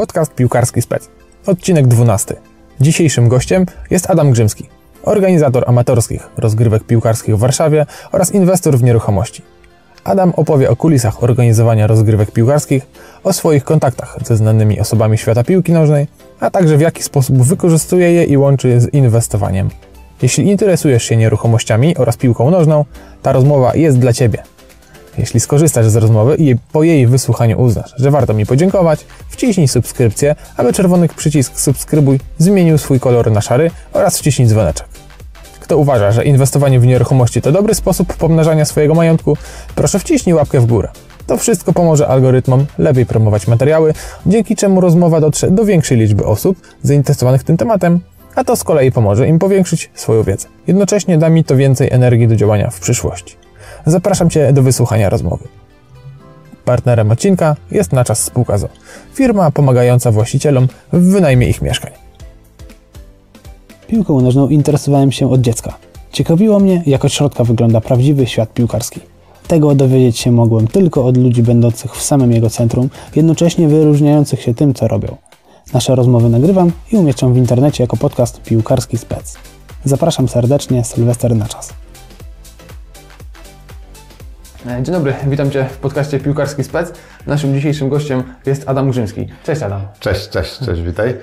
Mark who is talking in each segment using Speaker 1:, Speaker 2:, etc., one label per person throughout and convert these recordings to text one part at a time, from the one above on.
Speaker 1: Podcast Piłkarski Spec. Odcinek 12. Dzisiejszym gościem jest Adam Grzymski, organizator amatorskich rozgrywek piłkarskich w Warszawie oraz inwestor w nieruchomości. Adam opowie o kulisach organizowania rozgrywek piłkarskich, o swoich kontaktach ze znanymi osobami świata piłki nożnej, a także w jaki sposób wykorzystuje je i łączy z inwestowaniem. Jeśli interesujesz się nieruchomościami oraz piłką nożną, ta rozmowa jest dla Ciebie. Jeśli skorzystasz z rozmowy i po jej wysłuchaniu uznasz, że warto mi podziękować, wciśnij subskrypcję, aby czerwony przycisk subskrybuj zmienił swój kolor na szary oraz wciśnij dzwoneczek. Kto uważa, że inwestowanie w nieruchomości to dobry sposób pomnażania swojego majątku, proszę wciśnij łapkę w górę. To wszystko pomoże algorytmom lepiej promować materiały, dzięki czemu rozmowa dotrze do większej liczby osób zainteresowanych tym tematem, a to z kolei pomoże im powiększyć swoją wiedzę. Jednocześnie da mi to więcej energii do działania w przyszłości. Zapraszam Cię do wysłuchania rozmowy. Partnerem odcinka jest na czas spółka ZO, firma pomagająca właścicielom w wynajmie ich mieszkań.
Speaker 2: Piłką nożną interesowałem się od dziecka. Ciekawiło mnie, jak od środka wygląda prawdziwy świat piłkarski. Tego dowiedzieć się mogłem tylko od ludzi będących w samym jego centrum, jednocześnie wyróżniających się tym, co robią. Nasze rozmowy nagrywam i umieszczam w internecie jako podcast Piłkarski Spec. Zapraszam serdecznie, Sylwester na czas.
Speaker 1: E, Dzień dobry, witam Cię w podcaście Piłkarski Spec. Naszym dzisiejszym gościem jest Adam Grzymski. Cześć Adam.
Speaker 3: Cześć, cześć, cześć, witaj.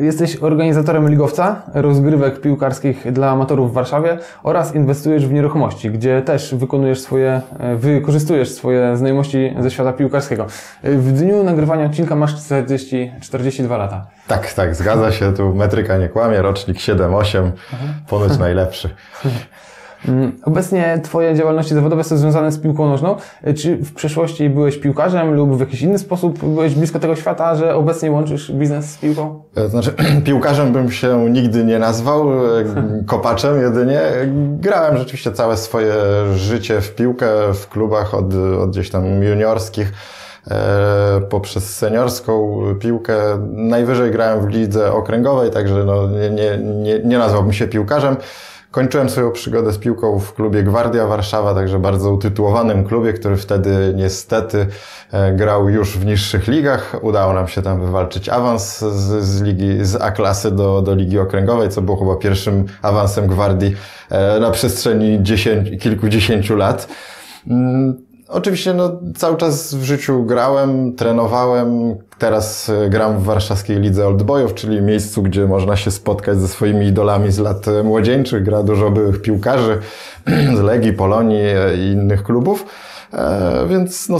Speaker 1: Jesteś organizatorem ligowca, rozgrywek piłkarskich dla amatorów w Warszawie oraz inwestujesz w nieruchomości, gdzie też wykonujesz swoje, e, wykorzystujesz swoje znajomości ze świata piłkarskiego. E, W dniu nagrywania odcinka masz 40, 42 lata.
Speaker 3: Tak, tak, zgadza się, tu metryka nie kłamie, rocznik 7-8, ponoć najlepszy.
Speaker 1: Mm, Obecnie Twoje działalności zawodowe są związane z piłką nożną. E, Czy w przeszłości byłeś piłkarzem lub w jakiś inny sposób byłeś blisko tego świata, że obecnie łączysz biznes z piłką?
Speaker 3: To znaczy, piłkarzem bym się nigdy nie nazwał, e, kopaczem jedynie. Grałem rzeczywiście całe swoje życie w piłkę, w klubach od, od gdzieś tam juniorskich. E, Poprzez seniorską piłkę. Najwyżej grałem w lidze okręgowej, także no nie, nie, nie, nie nazwałbym się piłkarzem. Kończyłem swoją przygodę z piłką w klubie Gwardia Warszawa, także bardzo utytułowanym klubie, który wtedy niestety e, grał już w niższych ligach. Udało nam się tam wywalczyć awans z, z ligi, z A-klasy do, do ligi okręgowej, co było chyba pierwszym awansem Gwardii e, na przestrzeni dziesięć, kilkudziesięciu lat. Oczywiście no, cały czas w życiu grałem, trenowałem. Teraz e, gram w warszawskiej lidze Oldboyów, czyli miejscu, gdzie można się spotkać ze swoimi idolami z lat e, młodzieńczych. Gra dużo byłych piłkarzy z Legii, Polonii e, i innych klubów. Więc no,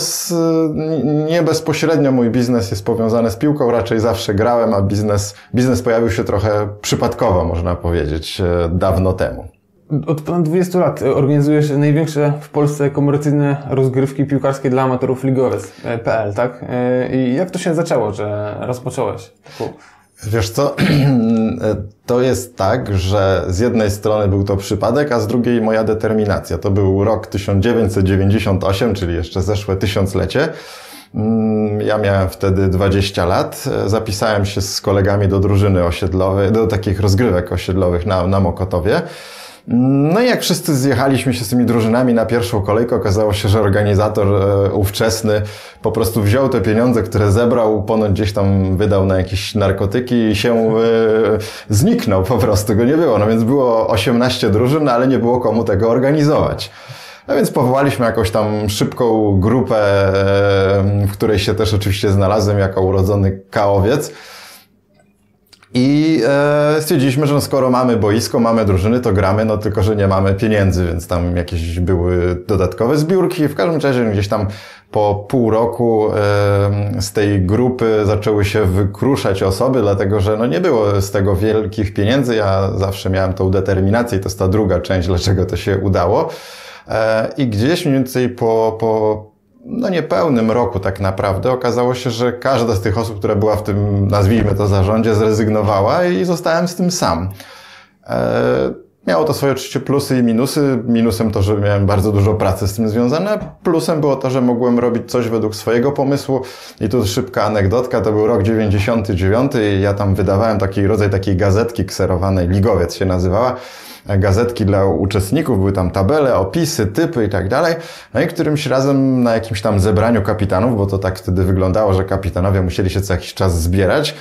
Speaker 3: nie bezpośrednio mój biznes jest powiązany z piłką, raczej zawsze grałem, a biznes, biznes pojawił się trochę przypadkowo, można powiedzieć, dawno temu.
Speaker 1: Od ponad 20 lat organizujesz największe w Polsce komercyjne rozgrywki piłkarskie dla amatorów ligowiec.pl, tak? E, I jak to się zaczęło, że rozpocząłeś taką...
Speaker 3: Wiesz co, to jest tak, że z jednej strony był to przypadek, a z drugiej moja determinacja. To był rok 1998, czyli jeszcze zeszłe tysiąclecie. Mm, Ja miałem wtedy 20 lat. Zapisałem się z kolegami do drużyny osiedlowej, do takich rozgrywek osiedlowych na, na Mokotowie. No i jak wszyscy zjechaliśmy się z tymi drużynami na pierwszą kolejkę, okazało się, że organizator e, ówczesny po prostu wziął te pieniądze, które zebrał, ponoć gdzieś tam wydał na jakieś narkotyki i się e, zniknął po prostu, go nie było. No więc było 18 drużyn, ale nie było komu tego organizować. No więc powołaliśmy jakąś tam szybką grupę, e, w której się też oczywiście znalazłem jako urodzony kałowiec. I e, stwierdziliśmy, że no skoro mamy boisko, mamy drużyny, to gramy, no tylko, że nie mamy pieniędzy, więc tam jakieś były dodatkowe zbiórki. W każdym razie gdzieś tam po pół roku e, z tej grupy zaczęły się wykruszać osoby, dlatego że no nie było z tego wielkich pieniędzy. Ja zawsze miałem tą determinację i to jest ta druga część, dlaczego to się udało. E, I gdzieś mniej więcej po, po no niepełnym roku tak naprawdę okazało się, że każda z tych osób, która była w tym, nazwijmy to zarządzie, zrezygnowała i zostałem z tym sam. E, Miało to swoje oczywiście plusy i minusy. Minusem to, że miałem bardzo dużo pracy z tym związane. Plusem było to, że mogłem robić coś według swojego pomysłu. I tu szybka anegdotka. To był rok 99 i ja tam wydawałem taki rodzaj takiej gazetki kserowanej, Ligowiec się nazywała. Gazetki dla uczestników, były tam tabele, opisy, typy i tak dalej. No i którymś razem na jakimś tam zebraniu kapitanów, bo to tak wtedy wyglądało, że kapitanowie musieli się co jakiś czas zbierać,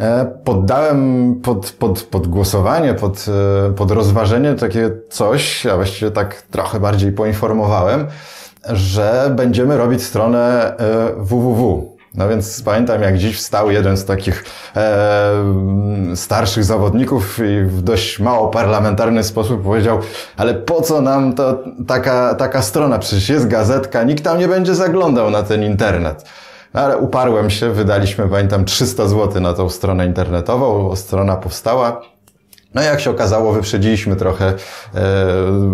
Speaker 3: e, poddałem pod, pod, pod głosowanie, pod, e, pod rozważenie takie coś, a właściwie tak trochę bardziej poinformowałem, że będziemy robić stronę www. No więc pamiętam, jak dziś wstał jeden z takich e, starszych zawodników i w dość mało parlamentarny sposób powiedział, ale po co nam to taka, taka strona? Przecież jest gazetka, nikt tam nie będzie zaglądał na ten internet. No ale uparłem się, wydaliśmy, pamiętam, 300 zł na tą stronę internetową, strona powstała. No jak się okazało, wyprzedziliśmy trochę e,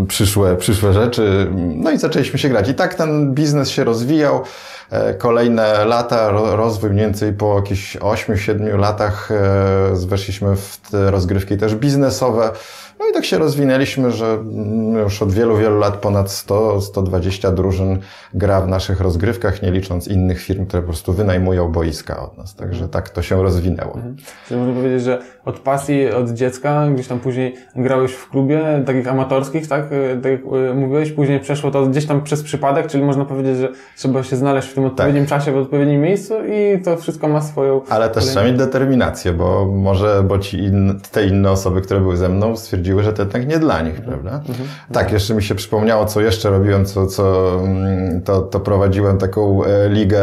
Speaker 3: przyszłe, przyszłe rzeczy, no i zaczęliśmy się grać. I tak ten biznes się rozwijał. E, kolejne lata, rozwój mniej więcej po jakichś 8-7 latach e, weszliśmy w te rozgrywki też biznesowe. No i tak się rozwinęliśmy, że mm, już od wielu, wielu lat ponad 100-120 drużyn gra w naszych rozgrywkach, nie licząc innych firm, które po prostu wynajmują boiska od nas. Także tak to się rozwinęło. Mhm.
Speaker 1: Czyli można powiedzieć, że od pasji, od dziecka, gdzieś tam później grałeś w klubie, takich amatorskich, tak? E, tak jak e, mówiłeś, później przeszło to gdzieś tam przez przypadek, czyli można powiedzieć, że trzeba się znaleźć w tym odpowiednim tak. czasie, w odpowiednim miejscu i to wszystko ma swoją...
Speaker 3: Ale też trzeba mieć determinację, bo może, bo ci in, te inne osoby, które były ze mną, stwierdziły, że to jednak nie dla nich, prawda? Mhm. Tak, jeszcze mi się przypomniało, co jeszcze robiłem, co, co mm, to, to prowadziłem taką e, ligę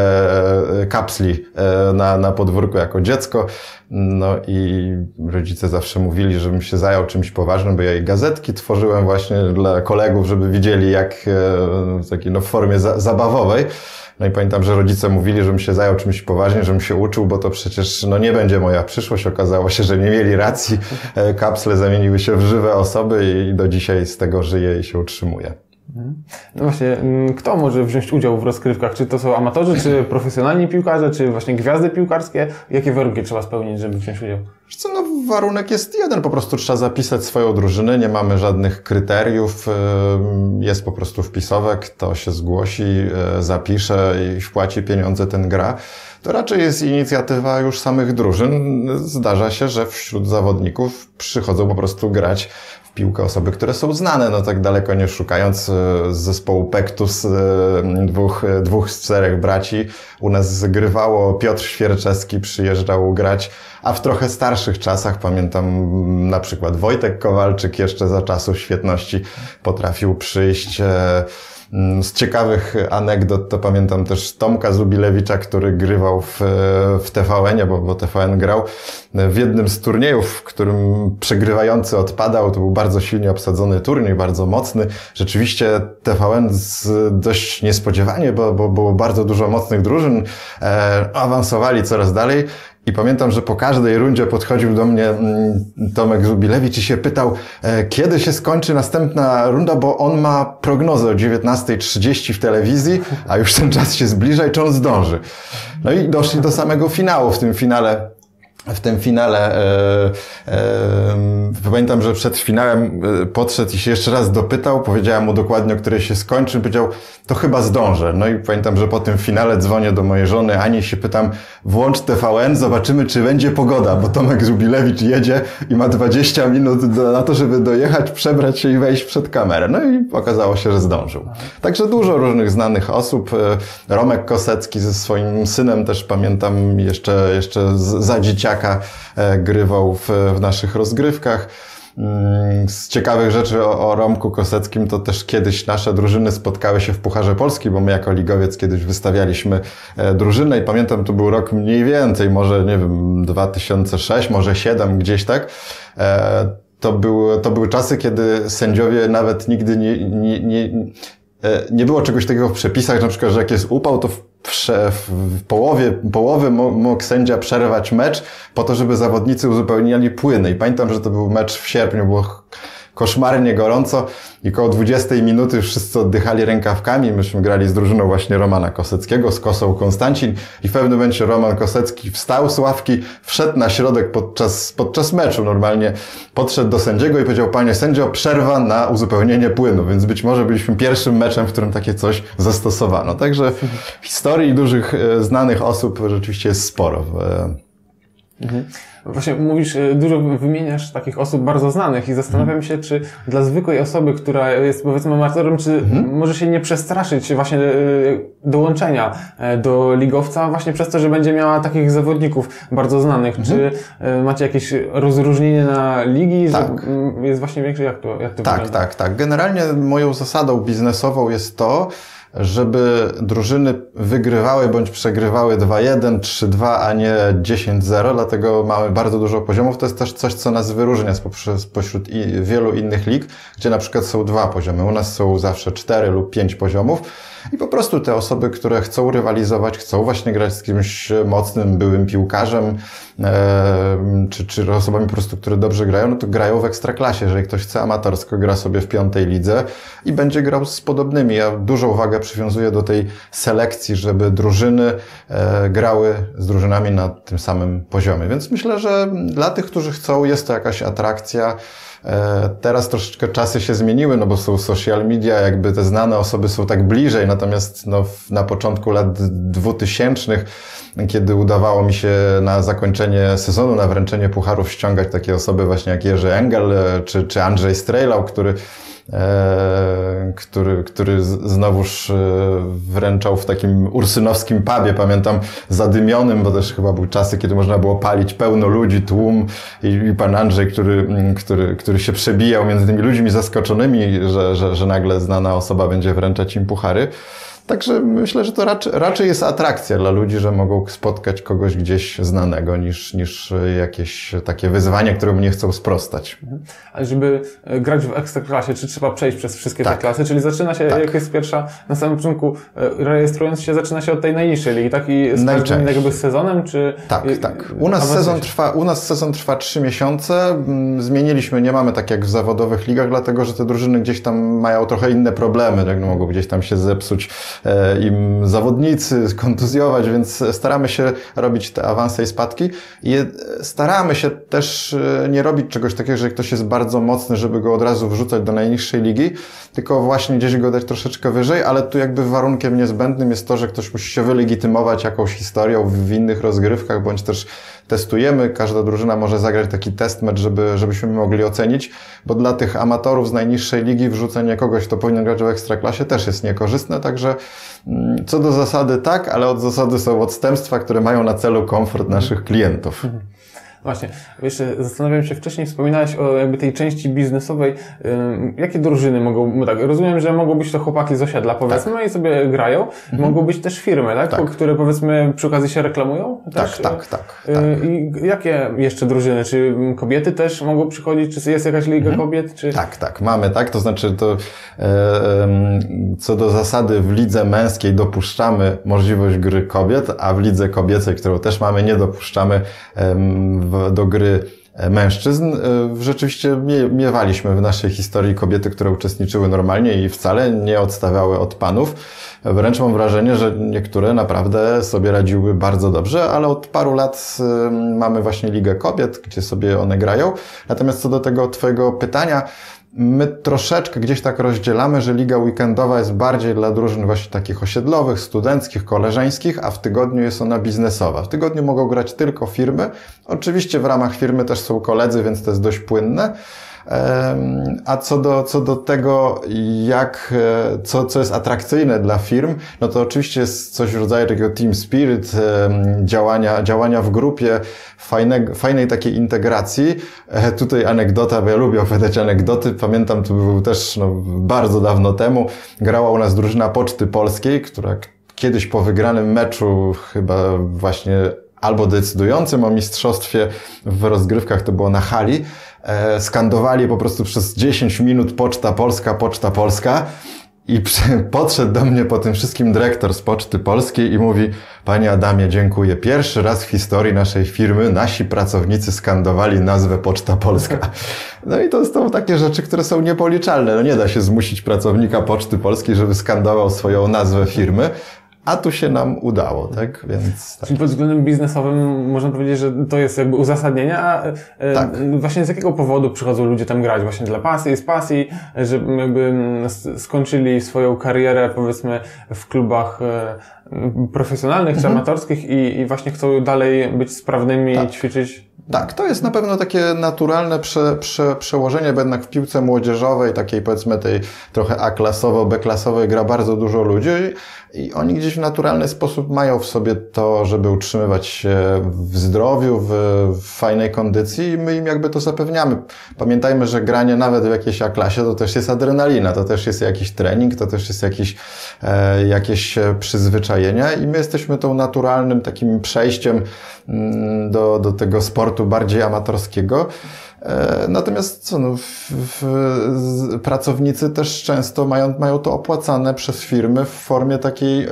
Speaker 3: kapsli na, na podwórku jako dziecko. No i rodzice zawsze mówili, żebym się zajął czymś poważnym, bo ja i gazetki tworzyłem właśnie dla kolegów, żeby widzieli jak e, w takiej no, formie za zabawowej. No i pamiętam, że rodzice mówili, żebym się zajął czymś poważnie, żebym się uczył, bo to przecież no, nie będzie moja przyszłość. Okazało się, że nie mieli racji. E, kapsle zamieniły się w żywe osoby i do dzisiaj z tego żyję i się utrzymuję.
Speaker 1: No właśnie, mm, kto może wziąć udział w rozkrywkach? Czy to są amatorzy, czy profesjonalni piłkarze, czy właśnie gwiazdy piłkarskie? Jakie warunki trzeba spełnić, żeby wziąć udział?
Speaker 3: Co, no, warunek jest jeden, po prostu trzeba zapisać swoją drużynę, nie mamy żadnych kryteriów, jest po prostu wpisowek, kto się zgłosi, e, zapisze i wpłaci pieniądze, ten gra. To raczej jest inicjatywa już samych drużyn. Zdarza się, że wśród zawodników przychodzą po prostu grać piłkę osoby, które są znane, no tak daleko nie szukając, e, z zespołu Pektus, e, dwóch, e, dwóch z czterech braci. U nas zgrywało Piotr Świerczewski, przyjeżdżał grać, a w trochę starszych czasach, pamiętam na przykład Wojtek Kowalczyk jeszcze za czasów świetności potrafił przyjść, Mm, z ciekawych anegdot to pamiętam też Tomka Zubilewicza, który grywał w, w TVN, bo, bo TVN grał w jednym z turniejów, w którym przegrywający odpadał. To był bardzo silnie obsadzony turniej, bardzo mocny. Rzeczywiście TVN z, dość niespodziewanie, bo, bo było bardzo dużo mocnych drużyn, e, awansowali coraz dalej i pamiętam, że po każdej rundzie podchodził do mnie mm, Tomek Zubilewicz i się pytał, e, kiedy się skończy następna runda, bo on ma prognozę o 19.30 w telewizji, a już ten czas się zbliża i czy on zdąży. No i doszli do samego finału. W tym finale w tym finale e, e, pamiętam, że przed finałem e, podszedł i się jeszcze raz dopytał, powiedziałem mu dokładnie, o której się skończy, powiedział, to chyba zdążę. No i pamiętam, że po tym finale dzwonię do mojej żony Ani się pytam, włącz TVN, zobaczymy, czy będzie pogoda, bo Tomek Zubilewicz jedzie i ma 20 minut do, na to, żeby dojechać, przebrać się i wejść przed kamerę. No i okazało się, że zdążył. Także dużo różnych znanych osób. E, Romek Kosecki ze swoim synem też pamiętam jeszcze, jeszcze za dzieciaka Polaka e, grywał w, w naszych rozgrywkach. Mm, z ciekawych rzeczy o, o Romku Koseckim to też kiedyś nasze drużyny spotkały się w Pucharze Polski, bo my jako ligowiec kiedyś wystawialiśmy e, drużynę i pamiętam, to był rok mniej więcej, może nie wiem, 2006, może 7 gdzieś tak. E, to, był, to były czasy, kiedy sędziowie nawet nigdy nie, nie, nie, nie było czegoś takiego w przepisach, na przykład, że jak jest upał, to w w połowie, połowy mógł sędzia przerwać mecz po to, żeby zawodnicy uzupełniali płyny. I pamiętam, że to był mecz w sierpniu, było koszmarnie gorąco i koło 20 minuty wszyscy oddychali rękawkami. Myśmy grali z drużyną właśnie Romana Koseckiego, z Kosą Konstancin i w pewnym momencie Roman Kosecki wstał z ławki, wszedł na środek podczas, podczas meczu normalnie, podszedł do sędziego i powiedział, panie sędzio, przerwa na uzupełnienie płynu, więc być może byliśmy pierwszym meczem, w którym takie coś zastosowano. Także historii dużych, e, znanych osób rzeczywiście jest sporo w,
Speaker 1: Mhm. Właśnie mówisz, e, dużo wymieniasz takich osób bardzo znanych i zastanawiam mhm. się, czy dla zwykłej osoby, która jest powiedzmy amatorem, czy mhm. może się nie przestraszyć właśnie e, dołączenia e, do ligowca właśnie przez to, że będzie miała takich zawodników bardzo znanych. Mhm. Czy macie jakieś rozróżnienie na ligi, tak. że jest właśnie większe? Jak to, jak to
Speaker 3: Tak, wygląda? tak, tak. Generalnie moją zasadą biznesową jest to, żeby drużyny wygrywały bądź przegrywały 2-1, 3-2, a nie 10-0, dlatego mamy bardzo dużo poziomów. To jest też coś, co nas wyróżnia spośród wielu innych lig, gdzie na przykład są dwa poziomy. U nas są zawsze 4 lub 5 poziomów i po prostu te osoby, które chcą rywalizować, chcą właśnie grać z kimś mocnym, byłym piłkarzem, e, czy, czy osobami po prostu, które dobrze grają, no to grają w ekstraklasie. Jeżeli ktoś chce amatorsko, gra sobie w piątej lidze i będzie grał z podobnymi. Ja dużą uwagę przywiązuję do tej selekcji, żeby drużyny e, grały z drużynami na tym samym poziomie. Więc myślę, że dla tych, którzy chcą, jest to jakaś atrakcja. E, teraz troszeczkę czasy się zmieniły, no bo są social media, jakby te znane osoby są tak bliżej, natomiast no, na początku lat dwutysięcznych, kiedy udawało mi się na zakończenie sezonu, na wręczenie pucharów ściągać takie osoby właśnie jak Jerzy Engel e, czy, czy Andrzej Strejlał, który który, który znowuż e, wręczał w takim ursynowskim pubie, pamiętam, zadymionym, bo też chyba były czasy, kiedy można było palić pełno ludzi, tłum i, i pan Andrzej, który, który, który się przebijał między tymi ludźmi zaskoczonymi, że, że, że nagle znana osoba będzie wręczać im puchary. Także myślę, że to raczej, raczej jest atrakcja dla ludzi, że mogą spotkać kogoś gdzieś znanego, niż, niż jakieś takie wyzwanie, któremu nie chcą sprostać.
Speaker 1: Ale żeby e, grać w ekstraklasie, czy trzeba przejść przez wszystkie tak. te klasy? Czyli zaczyna się, tak. jak jest pierwsza, na samym początku e, rejestrując się, zaczyna się od tej najniższej ligi, tak? I z każdym jakby sezonem, czy...
Speaker 3: Tak, tak. U nas, sezon trwa, u nas sezon trwa trzy miesiące. Mm, zmieniliśmy, nie mamy tak jak w zawodowych ligach, dlatego, że te drużyny gdzieś tam mają trochę inne problemy, tak? No, mogą gdzieś tam się zepsuć im zawodnicy, kontuzjować, więc staramy się robić te awanse i spadki. I staramy się też e, nie robić czegoś takiego, że ktoś jest bardzo mocny, żeby go od razu wrzucać do najniższej ligi, tylko właśnie gdzieś go dać troszeczkę wyżej, ale tu jakby warunkiem niezbędnym jest to, że ktoś musi się wylegitymować jakąś historią w innych rozgrywkach, bądź też testujemy. Każda drużyna może zagrać taki test mecz, żeby, żebyśmy mogli ocenić, bo dla tych amatorów z najniższej ligi wrzucenie kogoś, kto powinien grać w ekstraklasie też jest niekorzystne, także mm, co do zasady tak, ale od zasady są odstępstwa, które mają na celu komfort naszych klientów.
Speaker 1: Właśnie, jeszcze zastanawiam się, wcześniej wspominałeś o jakby tej części biznesowej. Jakie drużyny mogą, tak, rozumiem, że mogą być to chłopaki z osiedla, powiedzmy, tak. i sobie grają. Mhm. Mogą być też firmy, tak? tak? Które powiedzmy przy okazji się reklamują?
Speaker 3: Też? Tak, tak, tak,
Speaker 1: y, tak. I jakie jeszcze drużyny? Czy kobiety też mogą przychodzić? Czy jest jakaś liga mhm. kobiet? Czy...
Speaker 3: Tak, tak, mamy, tak? To znaczy to e, co do zasady w lidze męskiej dopuszczamy możliwość gry kobiet, a w lidze kobiecej, którą też mamy, nie dopuszczamy w do gry e, mężczyzn. E, rzeczywiście miewaliśmy w naszej historii kobiety, które uczestniczyły normalnie i wcale nie odstawiały od panów. Wręcz mam wrażenie, że niektóre naprawdę sobie radziły bardzo dobrze, ale od paru lat e, mamy właśnie Ligę Kobiet, gdzie sobie one grają. Natomiast co do tego Twojego pytania, My troszeczkę gdzieś tak rozdzielamy, że liga weekendowa jest bardziej dla drużyn właśnie takich osiedlowych, studenckich, koleżeńskich, a w tygodniu jest ona biznesowa. W tygodniu mogą grać tylko firmy. Oczywiście w ramach firmy też są koledzy, więc to jest dość płynne. A co do, co do tego, jak, e, co, co jest atrakcyjne dla firm, no to oczywiście jest coś w rodzaju takiego team spirit, działania, działania w grupie, fajne, fajnej takiej integracji. E, tutaj anegdota, bo ja lubię opowiadać anegdoty. Pamiętam, to był też no, bardzo dawno temu, grała u nas drużyna Poczty Polskiej, która kiedyś po wygranym meczu chyba właśnie albo decydującym o mistrzostwie w rozgrywkach, to było na hali, skandowali po prostu przez 10 minut Poczta Polska, Poczta Polska. I podszedł do mnie po tym wszystkim dyrektor z Poczty Polskiej i mówi, Panie Adamie, dziękuję. Pierwszy raz w historii naszej firmy nasi pracownicy skandowali nazwę Poczta Polska. No i to są takie rzeczy, które są niepoliczalne. No nie da się zmusić pracownika Poczty Polskiej, żeby skandował swoją nazwę firmy, a tu się nam udało, tak? Więc, tak.
Speaker 1: Czyli pod względem biznesowym można powiedzieć, że to jest jakby uzasadnienie, a e, tak. właśnie z jakiego powodu przychodzą ludzie tam grać? Właśnie dla pasji, z pasji, że jakby skończyli swoją karierę powiedzmy w klubach e, mm, profesjonalnych czy amatorskich i, i właśnie chcą dalej być sprawnymi i ćwiczyć?
Speaker 3: Tak, to jest na pewno takie naturalne prze, prze, przełożenie, bo jednak w piłce młodzieżowej, takiej powiedzmy tej trochę A-klasowo, B-klasowej gra bardzo dużo ludzi i oni gdzieś w naturalny sposób mają w sobie to, żeby utrzymywać się w zdrowiu, w, w fajnej kondycji i my im jakby to zapewniamy. Pamiętajmy, że granie nawet w jakiejś A-klasie to też jest adrenalina, to też jest jakiś trening, to też jest jakiś, e, jakieś e, i my jesteśmy tą naturalnym takim przejściem mm, do, do tego sportu bardziej amatorskiego. E, Natomiast co, no, w, w, pracownicy też często mają, mają to opłacane przez firmy w formie takiej,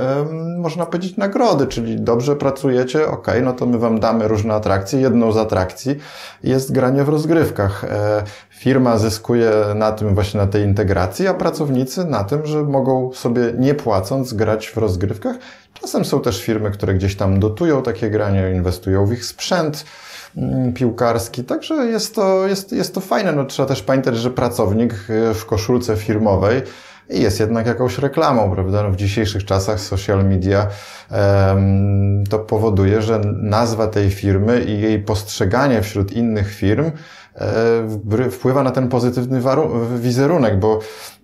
Speaker 3: można powiedzieć, nagrody, czyli dobrze pracujecie, ok, no to my wam damy różne atrakcje. Jedną z atrakcji jest granie w rozgrywkach. E, Firma zyskuje na tym właśnie na tej integracji, a pracownicy na tym, że mogą sobie nie płacąc grać w rozgrywkach. Czasem są też firmy, które gdzieś tam dotują takie granie, inwestują w ich sprzęt piłkarski, także jest to, jest, jest to fajne. No, trzeba też pamiętać, że pracownik y, w koszulce firmowej jest jednak jakąś reklamą, prawda? No, w dzisiejszych czasach social media em, to powoduje, że nazwa tej firmy i jej postrzeganie wśród innych firm wpływa na ten pozytywny wizerunek, bo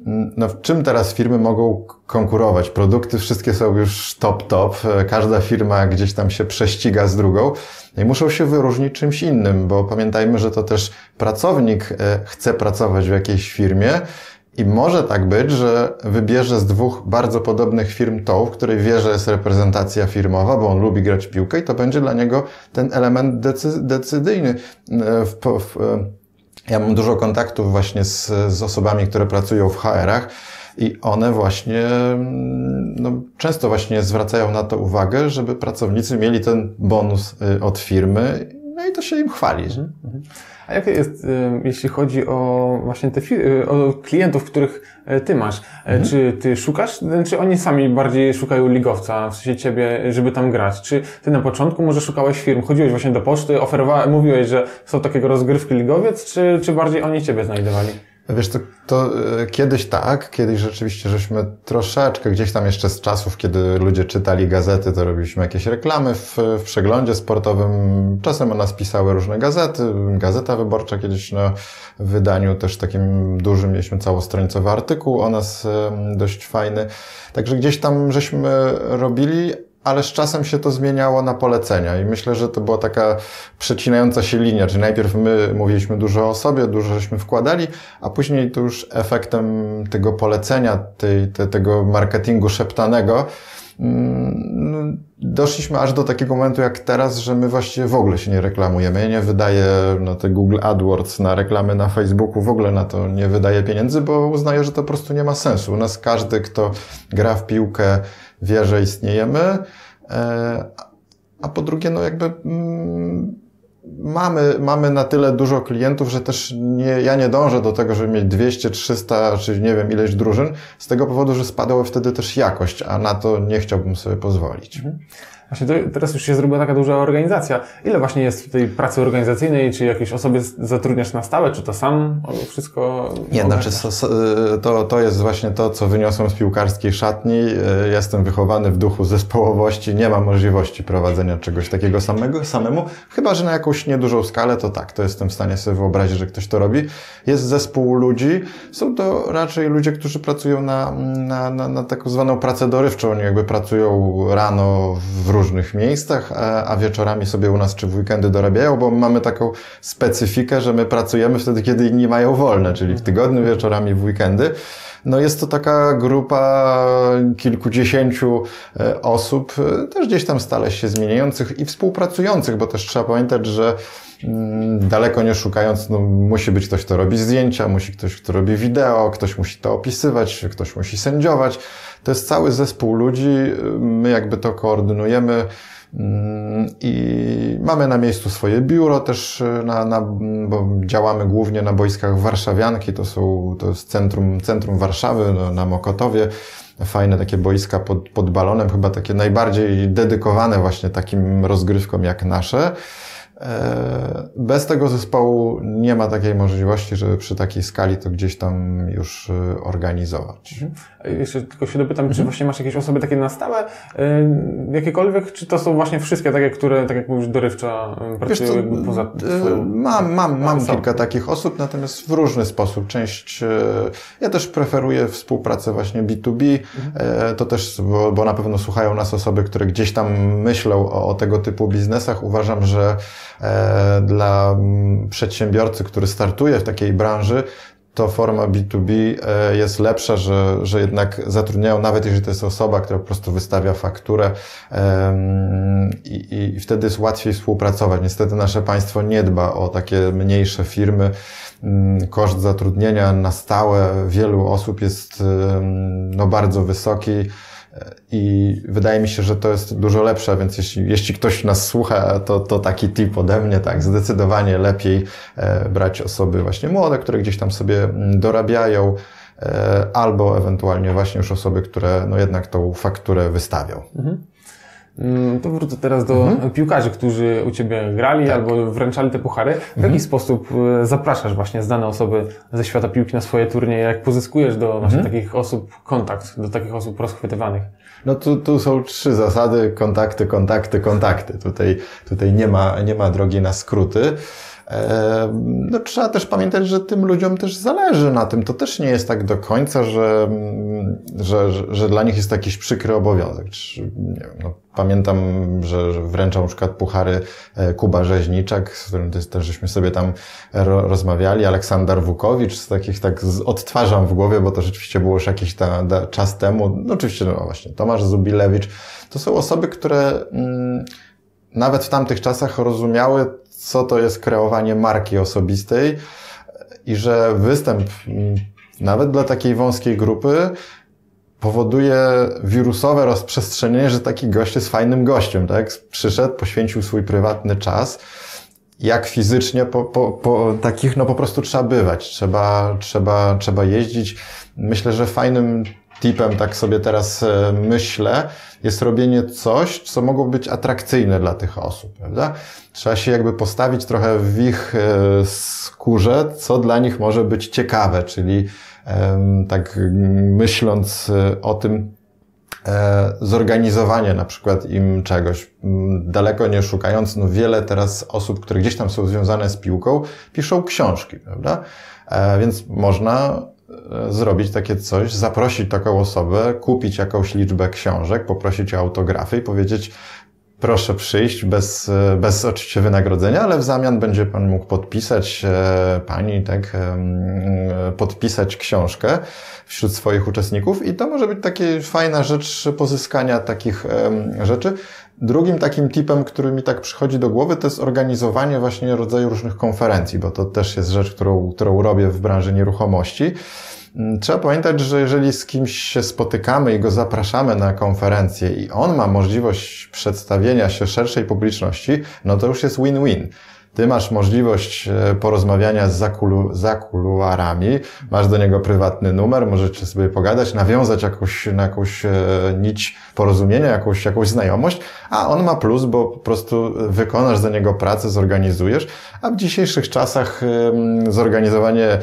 Speaker 3: mm, no, w czym teraz firmy mogą konkurować? Produkty wszystkie są już top, top. E, Każda firma gdzieś tam się prześciga z drugą no i muszą się wyróżnić czymś innym, bo pamiętajmy, że to też pracownik e, chce pracować w jakiejś firmie, i może tak być, że wybierze z dwóch bardzo podobnych firm tą, w której wie, że jest reprezentacja firmowa, bo on lubi grać w piłkę i to będzie dla niego ten element decy decyzyjny. E, W, w, e, ja mam dużo kontaktów właśnie z, z osobami, które pracują w HR-ach i one właśnie mm, no, często właśnie zwracają na to uwagę, żeby pracownicy mieli ten bonus y, od firmy, no i to się im chwali.
Speaker 1: A jak jest, y, jeśli chodzi o właśnie te y, o klientów, których y, ty masz? Y, Czy ty szukasz, czy oni sami bardziej szukają ligowca, w sensie ciebie, żeby tam grać? Czy ty na początku może szukałeś firm, chodziłeś właśnie do poczty, oferowałeś, mówiłeś, że są takiego rozgrywki ligowiec, czy, czy bardziej oni ciebie znajdowali?
Speaker 3: Wiesz, to, to e, kiedyś tak, kiedyś rzeczywiście żeśmy troszeczkę gdzieś tam jeszcze z czasów, kiedy ludzie czytali gazety, to robiliśmy jakieś reklamy w, w przeglądzie sportowym. Czasem o nas pisały różne gazety. Gazeta Wyborcza kiedyś na wydaniu też takim dużym mieliśmy całostronicowy artykuł o nas em, dość fajny. Także gdzieś tam żeśmy robili, ale z czasem się to zmieniało na polecenia i myślę, że to była taka przecinająca się linia, czyli najpierw my mówiliśmy dużo o sobie, dużo żeśmy wkładali, a później to już efektem tego polecenia, tej, te, tego marketingu szeptanego, mm, no, doszliśmy aż do takiego momentu jak teraz, że my właściwie w ogóle się nie reklamujemy. Ja nie wydaję na te Google AdWords, na reklamy na Facebooku, w ogóle na to nie wydaję pieniędzy, bo uznaję, że to po prostu nie ma sensu. U nas każdy, kto gra w piłkę, wie, że istniejemy, e, a po drugie, no jakby mm, mamy, mamy na tyle dużo klientów, że też nie, ja nie dążę do tego, żeby mieć 200, 300, czy nie wiem ileś drużyn, z tego powodu, że spadała wtedy też jakość, a na to nie chciałbym sobie pozwolić.
Speaker 1: Właśnie to, teraz już się zrobiła taka duża organizacja. Ile właśnie jest tej pracy organizacyjnej? Czy jakieś osoby zatrudniasz na stałe? Czy to sam wszystko?
Speaker 3: Nie, znaczy so- to, to jest właśnie to, co wyniosłem z piłkarskiej szatni. E, Jestem wychowany w duchu zespołowości, nie ma możliwości prowadzenia czegoś takiego samego, samemu, chyba, że na jakąś niedużą skalę, to tak, to jestem w stanie sobie wyobrazić, że ktoś to robi. Jest zespół ludzi, są to raczej ludzie, którzy pracują na, na, na, na taką zwaną pracę dorywczą, oni jakby pracują rano w różnych miejscach, a, wieczorami sobie u nas czy w weekendy dorabiają, bo mamy taką specyfikę, że my pracujemy wtedy, kiedy inni mają wolne, czyli w tygodniu, wieczorami, w weekendy. No jest to taka grupa kilkudziesięciu e, osób, e, też gdzieś tam stale się zmieniających i współpracujących, bo też trzeba pamiętać, że daleko nie szukając, no, musi być ktoś, kto robi zdjęcia, musi ktoś, kto robi wideo, ktoś musi to opisywać, ktoś musi sędziować. To jest cały zespół ludzi, my jakby to koordynujemy. Mm, I mamy na miejscu swoje biuro też, e, na, na, bo działamy głównie na boiskach Warszawianki, to są, to jest centrum, centrum Warszawy, no, na Mokotowie. Fajne takie boiska pod, pod balonem, chyba takie najbardziej dedykowane właśnie takim rozgrywkom jak nasze. E, bez tego zespołu nie ma takiej możliwości, żeby przy takiej skali to gdzieś tam już e, organizować.
Speaker 1: Mhm. Jeszcze tylko się dopytam, mhm. czy właśnie masz jakieś osoby takie na stałe, yy, jakiekolwiek, czy to są właśnie wszystkie takie, które, tak jak mówisz, dorywcza pracują poza twoją...
Speaker 3: Mam, mam, mam kilka takich osób, natomiast w różny sposób. Część, ja też preferuję współpracę właśnie B2B, mhm. to też, bo, bo na pewno słuchają nas osoby, które gdzieś tam myślą o, o tego typu biznesach. Uważam, że E, dla mm, przedsiębiorcy, który startuje w takiej branży, to forma B2B e, jest lepsza, że, że jednak zatrudniają, nawet jeżeli to jest osoba, która po prostu wystawia fakturę i, i wtedy jest łatwiej współpracować. Niestety nasze państwo nie dba o takie mniejsze firmy. Mm, koszt zatrudnienia na stałe wielu osób jest no, bardzo wysoki i wydaje mi się, że to jest dużo lepsze, więc jeśli, jeśli ktoś nas słucha, to, to taki tip ode mnie, tak, zdecydowanie lepiej e, brać osoby właśnie młode, które gdzieś tam sobie mm, dorabiają, e, albo ewentualnie właśnie już osoby, które no jednak tą fakturę wystawią. Mhm.
Speaker 1: Mm, to wrócę teraz do mhm. piłkarzy, którzy u Ciebie grali tak. albo wręczali te puchary. W mhm. jaki sposób e, zapraszasz właśnie znane osoby ze świata piłki na swoje turnieje? Jak pozyskujesz do właśnie mhm. takich osób kontakt, do takich osób rozchwytywanych?
Speaker 3: No tu, tu są trzy zasady, kontakty, kontakty, kontakty. Tutaj, tutaj nie ma, nie ma drogi na skróty. No, trzeba też pamiętać, że tym ludziom też zależy na tym. To też nie jest tak do końca, że, że, że, dla nich jest jakiś przykry obowiązek. Nie wiem, no, pamiętam, że, wręczał na przykład puchary e, Kuba Rzeźniczak, z którym też żeśmy sobie tam ro, rozmawiali, Aleksander Wukowicz, z takich tak z, odtwarzam w głowie, bo to rzeczywiście było już jakiś ta, ta, czas temu. No oczywiście, no właśnie, Tomasz Zubilewicz. To są osoby, które mm, nawet w tamtych czasach rozumiały, co to jest kreowanie marki osobistej i że występ nawet dla takiej wąskiej grupy powoduje wirusowe rozprzestrzenienie, że taki gość jest fajnym gościem, tak? Przyszedł, poświęcił swój prywatny czas. Jak fizycznie po, po, po takich, no po prostu trzeba bywać, trzeba, trzeba, trzeba jeździć. Myślę, że fajnym tipem, tak sobie teraz e, myślę, jest robienie coś, co mogło być atrakcyjne dla tych osób, prawda? Trzeba się jakby postawić trochę w ich e, skórze, co dla nich może być ciekawe, czyli tak myśląc e, o tym, zorganizowanie na przykład im czegoś, daleko nie szukając, no wiele teraz osób, które gdzieś tam są związane z piłką, piszą książki, prawda? Więc można zrobić takie coś, zaprosić taką osobę, kupić jakąś liczbę książek, poprosić o autografy i powiedzieć, proszę przyjść bez, e, bez oczywiście wynagrodzenia, ale w zamian będzie Pan mógł podpisać, e, Pani, tak, podpisać książkę wśród swoich uczestników i to może być taka fajna rzecz pozyskania takich rzeczy. Drugim takim tipem, który mi tak przychodzi do głowy, to jest organizowanie właśnie rodzaju różnych konferencji, bo to też jest rzecz, którą, którą robię w branży nieruchomości. Mm, trzeba pamiętać, że jeżeli z kimś się spotykamy i go zapraszamy na konferencję i on ma możliwość przedstawienia się szerszej publiczności, no to już jest win-win. Ty masz możliwość e, porozmawiania z zakulu, zakuluarami, masz do niego prywatny numer, możecie sobie pogadać, nawiązać jakąś, na jakąś e, nić porozumienia, jakąś, jakąś znajomość, a on ma plus, bo po prostu wykonasz za niego pracę, zorganizujesz, a w dzisiejszych czasach zorganizowanie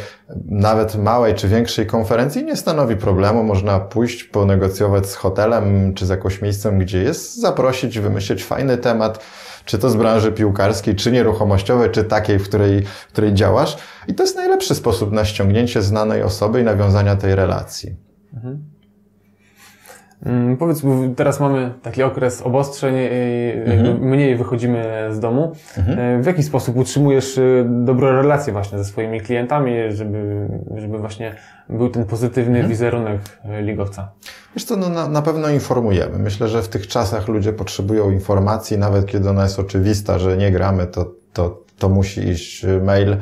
Speaker 3: nawet małej czy większej konferencji nie stanowi problemu. Można pójść, ponegocjować z hotelem czy z jakimś miejscem, gdzie jest, zaprosić, wymyślić fajny temat, czy to z branży piłkarskiej, czy nieruchomościowej, czy takiej, w której, w której działasz. I to jest najlepszy sposób na ściągnięcie znanej osoby i nawiązania tej relacji. Mhm.
Speaker 1: Mm, powiedz, bo teraz mamy taki okres obostrzeń, mhm. mniej wychodzimy z domu. Mhm. E, w jaki sposób utrzymujesz e, dobrą relację właśnie ze swoimi klientami, żeby, żeby właśnie był ten pozytywny mhm. wizerunek e, ligowca?
Speaker 3: Wiesz co, no na, na pewno informujemy. Myślę, że w tych czasach ludzie potrzebują informacji, nawet kiedy ona jest oczywista, że nie gramy, to, to, to musi iść mail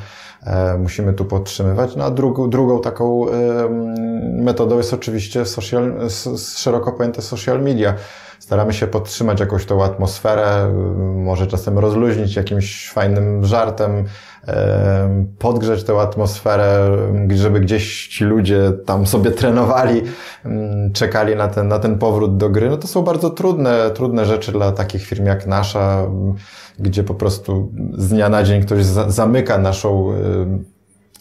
Speaker 3: musimy tu podtrzymywać. No a drugą, drugą taką metodą jest oczywiście social, szeroko pojęte social media. Staramy się podtrzymać jakąś tą atmosferę, może czasem rozluźnić jakimś fajnym żartem, podgrzeć tę atmosferę, żeby gdzieś ci ludzie tam sobie trenowali, czekali na ten, na ten powrót do gry. No to są bardzo trudne, trudne rzeczy dla takich firm jak nasza, gdzie po prostu z dnia na dzień ktoś zamyka naszą,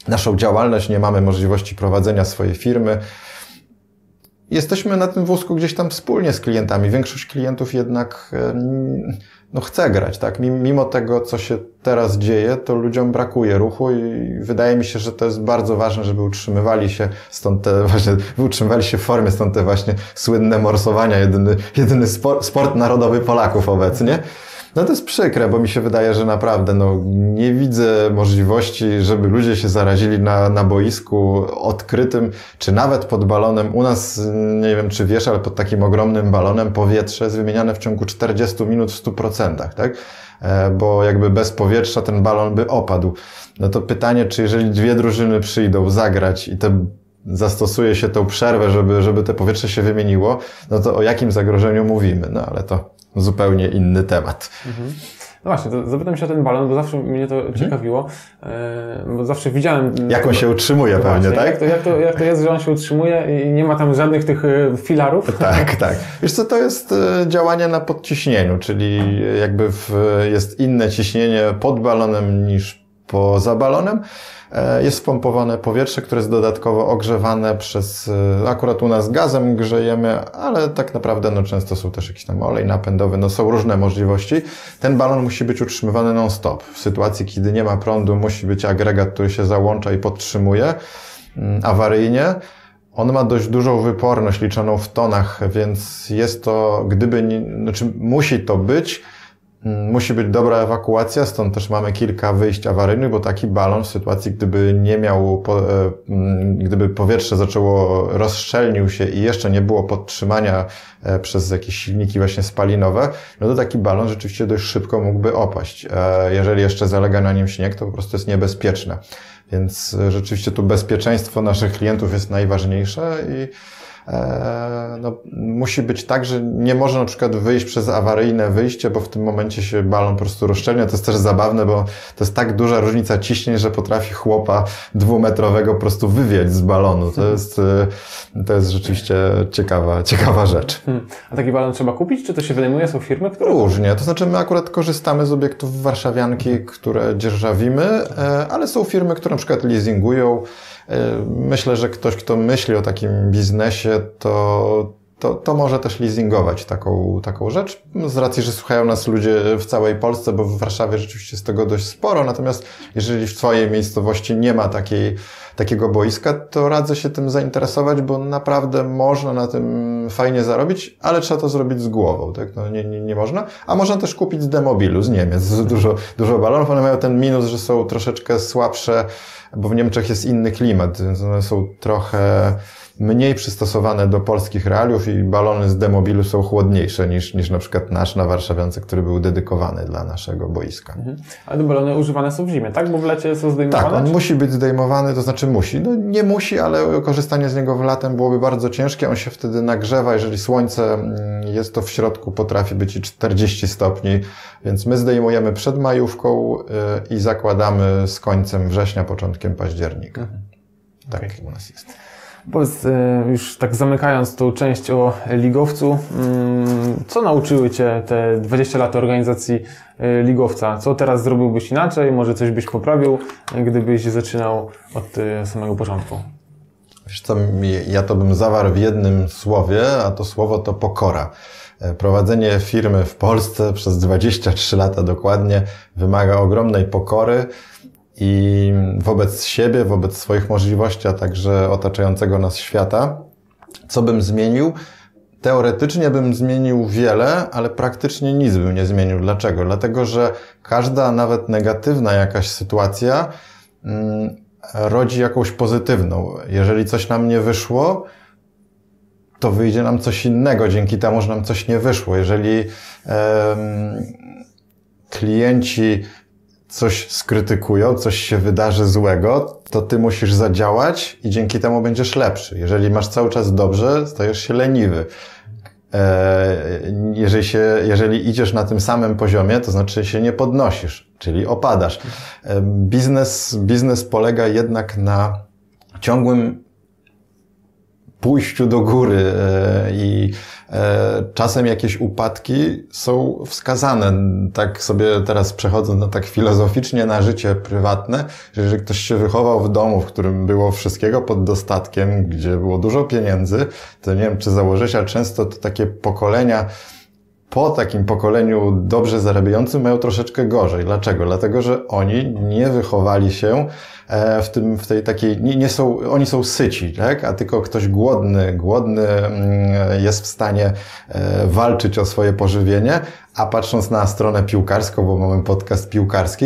Speaker 3: naszą działalność, nie mamy możliwości prowadzenia swojej firmy jesteśmy na tym wózku gdzieś tam wspólnie z klientami. Większość klientów jednak no, chce grać, tak? Mimo tego, co się teraz dzieje, to ludziom brakuje ruchu i wydaje mi się, że to jest bardzo ważne, żeby utrzymywali się stąd te właśnie, utrzymywali się w formie, stąd te właśnie słynne morsowania, jedyny, jedyny sport, sport narodowy Polaków obecnie. No to jest przykre, bo mi się wydaje, że naprawdę no, nie widzę możliwości, żeby ludzie się zarazili na, na boisku odkrytym, czy nawet pod balonem. U nas, nie wiem czy wiesz, ale pod takim ogromnym balonem powietrze jest wymieniane w ciągu 40 minut w 100%, tak? E, bo jakby bez powietrza ten balon by opadł. No to pytanie, czy jeżeli dwie drużyny przyjdą zagrać i te zastosuje się tą przerwę, żeby, żeby te powietrze się wymieniło, no to o jakim zagrożeniu mówimy? No ale to zupełnie inny temat. Mhm.
Speaker 1: No właśnie, to zapytam się o ten balon, bo zawsze mnie to mhm. ciekawiło, e, bo zawsze widziałem...
Speaker 3: Jak on się utrzymuje pewnie, tak?
Speaker 1: Jak to, jak, to, jak to jest, że on się utrzymuje i nie ma tam żadnych tych e, filarów?
Speaker 3: Tak, tak. Wiesz co, to jest e, działanie na podciśnieniu, czyli jakby w, jest inne ciśnienie pod balonem niż poza balonem. E, jest wpompowane powietrze, które jest dodatkowo ogrzewane przez, e, akurat u nas gazem grzejemy, ale tak naprawdę no, często są też jakiś tam olej napędowy, no są różne możliwości. Ten balon musi być utrzymywany non-stop. W sytuacji, kiedy nie ma prądu, musi być agregat, który się załącza i podtrzymuje mm, awaryjnie. On ma dość dużą wyporność liczoną w tonach, więc jest to, gdyby, znaczy musi to być, musi być dobra ewakuacja, stąd też mamy kilka wyjść awaryjnych, bo taki balon w sytuacji, gdyby nie miał, e, mm, gdyby powietrze zaczęło, rozszczelnił się i jeszcze nie było podtrzymania e, przez jakieś silniki właśnie spalinowe, no to taki balon rzeczywiście dość szybko mógłby opaść. E, jeżeli jeszcze zalega na nim śnieg, to po prostu jest niebezpieczne. Więc rzeczywiście tu bezpieczeństwo naszych klientów jest najważniejsze i no, musi być tak, że nie może na przykład wyjść przez awaryjne wyjście, bo w tym momencie się balon po prostu rozszczelnia. To jest też zabawne, bo to jest tak duża różnica ciśnień, że potrafi chłopa dwumetrowego po prostu wywiać z balonu. To jest, e, to jest rzeczywiście ciekawa, ciekawa rzecz. Hmm.
Speaker 1: A taki balon trzeba kupić, czy to się wynajmuje? Są firmy, które...
Speaker 3: Różnie. To znaczy my akurat korzystamy z obiektów warszawianki, które dzierżawimy, e, ale są firmy, które na przykład leasingują E, myślę, że ktoś, kto myśli o takim biznesie, to, to, to może też leasingować taką, taką rzecz, z racji, że słuchają nas ludzie w całej Polsce, bo w Warszawie rzeczywiście jest tego dość sporo, natomiast jeżeli w Twojej miejscowości nie ma takiej, takiego boiska, to radzę się tym zainteresować, bo naprawdę można na tym fajnie zarobić, ale trzeba to zrobić z głową, tak? No nie, nie, nie można. A można też kupić z demobilu, z Niemiec, dużo, dużo balonów, one mają ten minus, że są troszeczkę słabsze, bo w Niemczech jest inny klimat, więc one są trochę mniej przystosowane do polskich realiów i balony z demobilu są chłodniejsze niż, niż na przykład nasz na Warszawiance, który był dedykowany dla naszego boiska. Mhm.
Speaker 1: Ale te balony używane są w zimie, tak? Bo w lecie są zdejmowane?
Speaker 3: Tak, on musi być zdejmowany, to znaczy musi. No nie musi, ale korzystanie z niego w latem byłoby bardzo ciężkie. On się wtedy nagrzewa, jeżeli słońce mm, jest to w środku, potrafi być i 40 stopni, więc my zdejmujemy przed majówką y, i zakładamy z końcem września, początkiem października. Mhm. Tak okay. u nas jest.
Speaker 1: Powiedz, e, już tak zamykając tą część o ligowcu, mm, co nauczyły Cię te 20 lat organizacji e, ligowca? Co teraz zrobiłbyś inaczej? Może coś byś poprawił, gdybyś zaczynał od e, samego początku?
Speaker 3: Wiesz co, ja to bym zawarł w jednym słowie, a to słowo to pokora. Prowadzenie firmy w Polsce przez 23 lata dokładnie wymaga ogromnej pokory, i wobec siebie, wobec swoich możliwości, a także otaczającego nas świata. Co bym zmienił? Teoretycznie bym zmienił wiele, ale praktycznie nic bym nie zmienił. Dlaczego? Dlatego, że każda, nawet negatywna jakaś sytuacja mm, rodzi jakąś pozytywną. Jeżeli coś nam nie wyszło, to wyjdzie nam coś innego, dzięki temu, że nam coś nie wyszło. Jeżeli klienci coś skrytykują, coś się wydarzy złego, to ty musisz zadziałać i dzięki temu będziesz lepszy. Jeżeli masz cały czas dobrze, stajesz się leniwy. E, jeżeli, się, jeżeli idziesz na tym samym poziomie, to znaczy się nie podnosisz, czyli opadasz. E, biznes, biznes polega jednak na ciągłym pójściu do góry e, i czasem jakieś upadki są wskazane. Tak sobie teraz przechodzę na tak filozoficznie na życie prywatne, że jeżeli ktoś się wychował w domu, w którym było wszystkiego pod dostatkiem, gdzie było dużo pieniędzy, to nie wiem, czy założyć, ale często to takie pokolenia po takim pokoleniu dobrze zarabiającym mają troszeczkę gorzej. Dlaczego? Dlatego, że oni nie wychowali się e, w tym, w tej takiej, nie, nie są, oni są syci, tak? A tylko ktoś głodny, głodny mm, jest w stanie e, walczyć o swoje pożywienie, a patrząc na stronę piłkarską, bo mamy podcast piłkarski,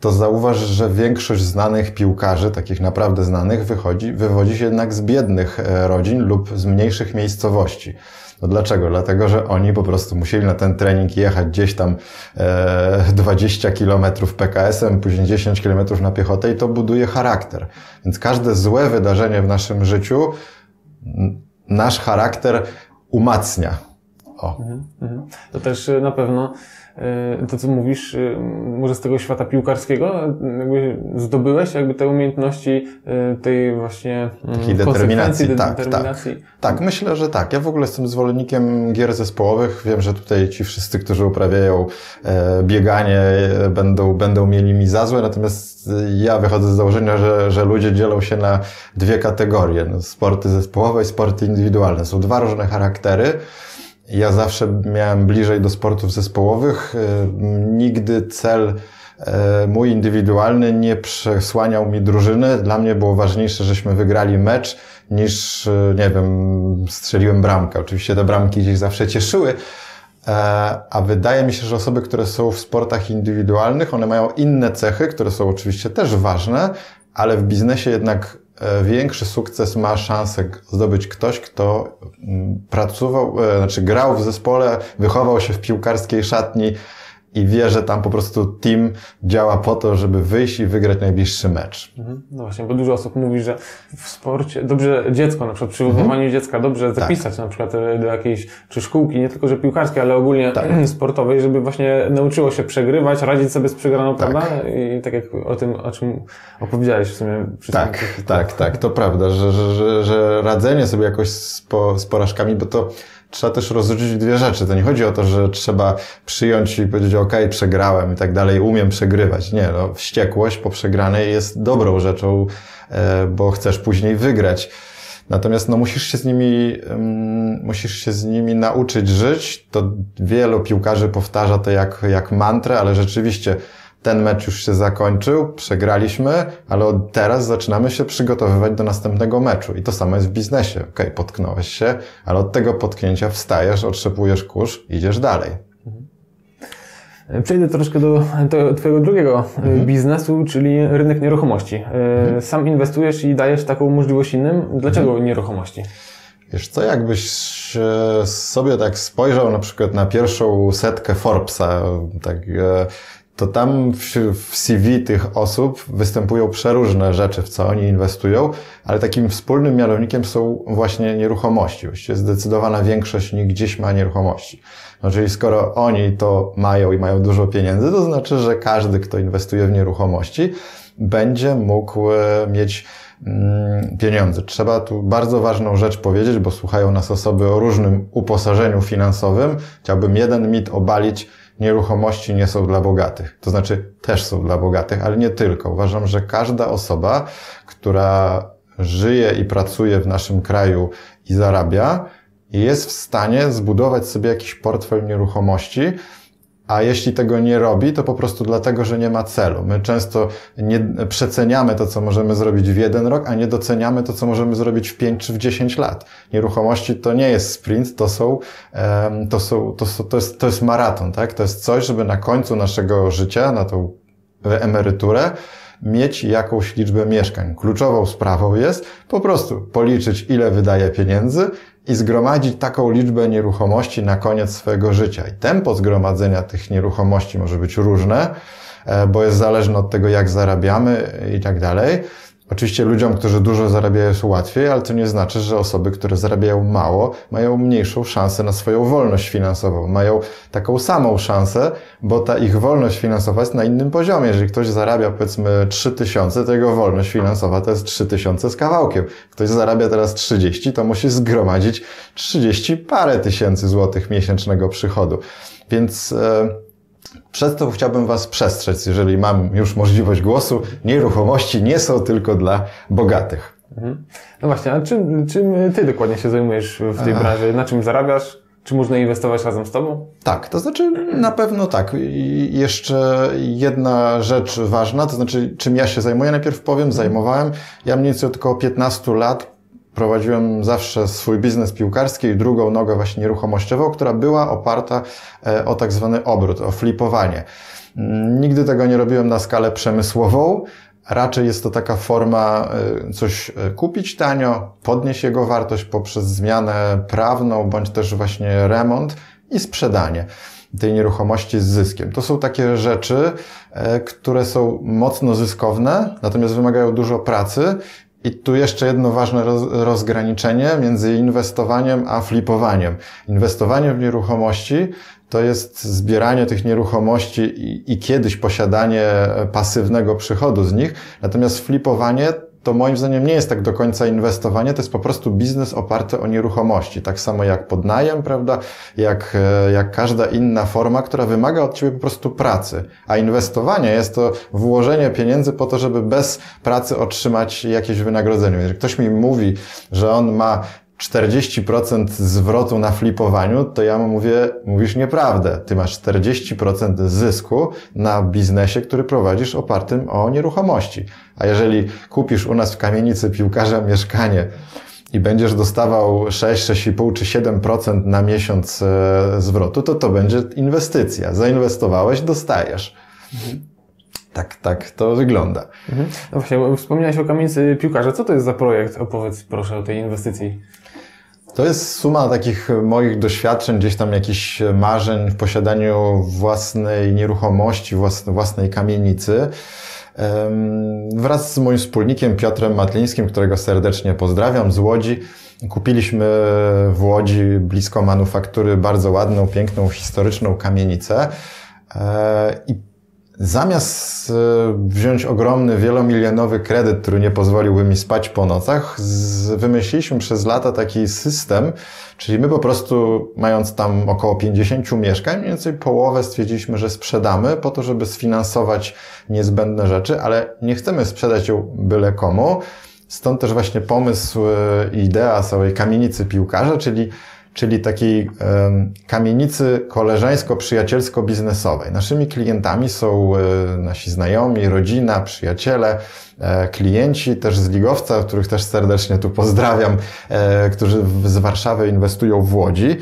Speaker 3: to zauważ, że większość znanych piłkarzy, takich naprawdę znanych, wychodzi, wywodzi się jednak z biednych e, rodzin lub z mniejszych miejscowości. No dlaczego? Dlatego, że oni po prostu musieli na ten trening jechać gdzieś tam e, 20 kilometrów PKS-em, później 10 kilometrów na piechotę i to buduje charakter. Więc każde złe wydarzenie w naszym życiu nasz charakter umacnia.
Speaker 1: O. Mhm, mhm. To też na pewno E, to, co mówisz, e, może z tego świata piłkarskiego, jakby zdobyłeś jakby te umiejętności e, tej właśnie
Speaker 3: mm, Takiej determinacji. Tak, determinacji. Tak, tak, myślę, że tak. Ja w ogóle jestem zwolennikiem gier zespołowych. Wiem, że tutaj ci wszyscy, którzy uprawiają bieganie, będą, będą mieli mi za złe, natomiast ja wychodzę z założenia, że, że ludzie dzielą się na dwie kategorie. No, sporty zespołowe i sporty indywidualne. Są dwa różne charaktery. Ja zawsze miałem bliżej do sportów zespołowych. E, nigdy cel e, mój indywidualny nie przesłaniał mi drużyny. Dla mnie było ważniejsze, żeśmy wygrali mecz, niż, e, nie wiem, strzeliłem bramkę. Oczywiście te bramki gdzieś zawsze cieszyły, a wydaje mi się, że osoby, które są w sportach indywidualnych, one mają inne cechy, które są oczywiście też ważne, ale w biznesie jednak E, większy sukces ma szansę zdobyć ktoś, kto mm, pracował, e, znaczy grał w zespole, wychował się w piłkarskiej szatni i wie, że tam po prostu team działa po to, żeby wyjść i wygrać najbliższy mecz.
Speaker 1: Mhm. No właśnie, bo dużo osób mówi, że w sporcie, dobrze dziecko, na przykład przy wychowaniu mhm. dziecka, dobrze tak. zapisać tak. na przykład e, do jakiejś, czy szkółki, nie tylko, że piłkarskiej, ale ogólnie tak. sportowej, żeby właśnie nauczyło się przegrywać, radzić sobie z przegraną, tak. prawda? I tak jak o tym, o czym opowiedziałeś w sumie.
Speaker 3: Przy tak, tym, tak, tak, to prawda, że, że, że, że radzenie sobie jakoś z, po, z porażkami, bo to trzeba też rozróżnić dwie rzeczy. To nie chodzi o to, że trzeba przyjąć i powiedzieć, ok, przegrałem i tak dalej, umiem przegrywać. Nie, no, wściekłość po przegranej jest dobrą rzeczą, e, bo chcesz później wygrać. Natomiast no, musisz się z nimi, um, musisz się z nimi nauczyć żyć. To wielu piłkarzy powtarza to jak, jak mantrę, ale rzeczywiście ten mecz już się zakończył, przegraliśmy, ale od teraz zaczynamy się przygotowywać do następnego meczu. I to samo jest w biznesie. Ok, potknąłeś się, ale od tego potknięcia wstajesz, otrzepujesz kurz, idziesz dalej.
Speaker 1: Mhm. Przejdę troszkę do, do Twojego drugiego e, mhm. biznesu, czyli rynek nieruchomości. E, mhm. Sam inwestujesz i dajesz taką możliwość innym. Dlaczego mhm. nieruchomości?
Speaker 3: Wiesz co, jakbyś sobie tak spojrzał na przykład na pierwszą setkę Forbesa, tak e, to tam w, CV tych osób występują przeróżne rzeczy, w co oni inwestują, ale takim wspólnym mianownikiem są właśnie nieruchomości. Właściwie zdecydowana większość nich gdzieś ma nieruchomości. No, czyli skoro oni to mają i mają dużo pieniędzy, to znaczy, że każdy, kto inwestuje w nieruchomości, będzie mógł e, mieć mm, pieniądze. Trzeba tu bardzo ważną rzecz powiedzieć, bo słuchają nas osoby o różnym uposażeniu finansowym. Chciałbym jeden mit obalić, nieruchomości nie są dla bogatych. To znaczy też są dla bogatych, ale nie tylko. Uważam, że każda osoba, która żyje i pracuje w naszym kraju i zarabia, jest w stanie zbudować sobie jakiś portfel nieruchomości, a jeśli tego nie robi, to po prostu dlatego, że nie ma celu. My często nie przeceniamy to, co możemy zrobić w jeden rok, a nie doceniamy to, co możemy zrobić w pięć czy w dziesięć lat. Nieruchomości to nie jest sprint, to są, to są, to, są, to, jest, to jest maraton, tak? To jest coś, żeby na końcu naszego życia, na tą emeryturę, mieć jakąś liczbę mieszkań. Kluczową sprawą jest po prostu policzyć, ile wydaje pieniędzy i zgromadzić taką liczbę nieruchomości na koniec swojego życia. I tempo zgromadzenia tych nieruchomości może być różne, e, bo jest zależne od tego, jak zarabiamy i tak dalej. Oczywiście ludziom, którzy dużo zarabiają jest łatwiej, ale to nie znaczy, że osoby, które zarabiają mało, mają mniejszą szansę na swoją wolność finansową. Mają taką samą szansę, bo ta ich wolność finansowa jest na innym poziomie. Jeżeli ktoś zarabia powiedzmy 3000, to jego wolność finansowa to jest 3000 z kawałkiem. Ktoś zarabia teraz 30, to musi zgromadzić 30 parę tysięcy złotych miesięcznego przychodu. Więc e, przez to chciałbym Was przestrzec, jeżeli mam już możliwość głosu, nieruchomości nie są tylko dla bogatych.
Speaker 1: Mhm. No właśnie, a czym, czym Ty dokładnie się zajmujesz w tej branży? Na czym zarabiasz? Czy można inwestować razem z Tobą?
Speaker 3: Tak, to znaczy na pewno tak. I jeszcze jedna rzecz ważna, to znaczy czym ja się zajmuję, najpierw powiem, zajmowałem. Ja mniej więcej od około 15 lat prowadziłem zawsze swój biznes piłkarski i drugą nogę właśnie nieruchomościową, która była oparta e, o tak zwany obrót, o flipowanie. Mm, nigdy tego nie robiłem na skalę przemysłową, Raczej jest to taka forma e, coś e, kupić tanio, podnieść jego wartość poprzez zmianę prawną, bądź też właśnie remont i sprzedanie tej nieruchomości z zyskiem. To są takie rzeczy, które są mocno zyskowne, natomiast wymagają dużo pracy i tu jeszcze jedno ważne rozgraniczenie między inwestowaniem a flipowaniem. Inwestowanie w nieruchomości to jest zbieranie tych nieruchomości i, i, kiedyś posiadanie pasywnego przychodu z nich. Natomiast flipowanie to moim zdaniem nie jest tak do końca inwestowanie, to jest po prostu biznes oparty o nieruchomości. Tak samo jak podnajem, prawda? Jak, e, jak każda inna forma, która wymaga od Ciebie po prostu pracy. A inwestowanie jest to włożenie pieniędzy po to, żeby bez pracy otrzymać jakieś wynagrodzenie. Jeżeli ktoś mi mówi, że on ma 40% zwrotu na flipowaniu, to ja mu mówię, mówisz nieprawdę. Ty masz 40% zysku na biznesie, który prowadzisz opartym o nieruchomości. A jeżeli kupisz u nas w kamienicy piłkarza mieszkanie i będziesz dostawał 6, 6,5 czy 7% na miesiąc e, zwrotu, to to będzie inwestycja. Zainwestowałeś, dostajesz. Tak, tak to wygląda.
Speaker 1: Mhm. No właśnie, wspomniałeś o kamienicy piłkarza. Co to jest za projekt? Opowiedz proszę o tej inwestycji.
Speaker 3: To jest suma takich moich doświadczeń, gdzieś tam jakichś marzeń w posiadaniu własnej nieruchomości, własnej kamienicy. Wraz z moim wspólnikiem Piotrem Matlińskim, którego serdecznie pozdrawiam z Łodzi, kupiliśmy w Łodzi blisko manufaktury bardzo ładną, piękną, historyczną kamienicę. E, I Zamiast e, wziąć ogromny, wielomilionowy kredyt, który nie pozwoliłby mi spać po nocach, wymyśliliśmy przez lata taki system, czyli my po prostu, mając tam około 50 mieszkań, mniej więcej połowę stwierdziliśmy, że sprzedamy po to, żeby sfinansować niezbędne rzeczy, ale nie chcemy sprzedać ją byle komu. Stąd też właśnie pomysł e, i idea całej kamienicy piłkarza, czyli czyli takiej kamienicy koleżeńsko-przyjacielsko-biznesowej. Naszymi klientami są e, nasi znajomi, rodzina, przyjaciele, e, klienci też z Ligowca, których też serdecznie tu pozdrawiam, e, którzy z Warszawy inwestują w Łodzi.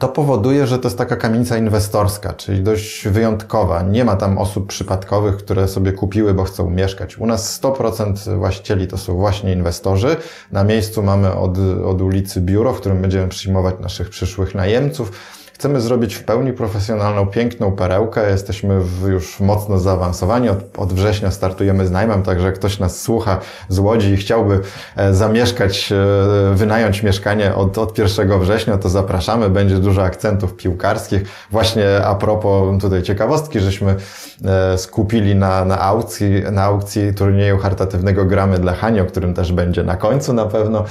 Speaker 3: To powoduje, że to jest taka kamienica inwestorska, czyli dość wyjątkowa. Nie ma tam osób przypadkowych, które sobie kupiły, bo chcą mieszkać. U nas 100% właścicieli to są właśnie inwestorzy. Na miejscu mamy od, od ulicy biuro, w którym będziemy przyjmować naszych przyszłych najemców Chcemy zrobić w pełni profesjonalną, piękną perełkę. Jesteśmy już mocno zaawansowani. Od, od września startujemy z najmem, także ktoś nas słucha z Łodzi i chciałby e, zamieszkać, e, wynająć mieszkanie od, od 1 września, to zapraszamy. Będzie dużo akcentów piłkarskich. Właśnie a propos tutaj ciekawostki, żeśmy e, skupili na, na aukcji, na aukcji turnieju charytatywnego Gramy dla Hani, o którym też będzie na końcu na pewno.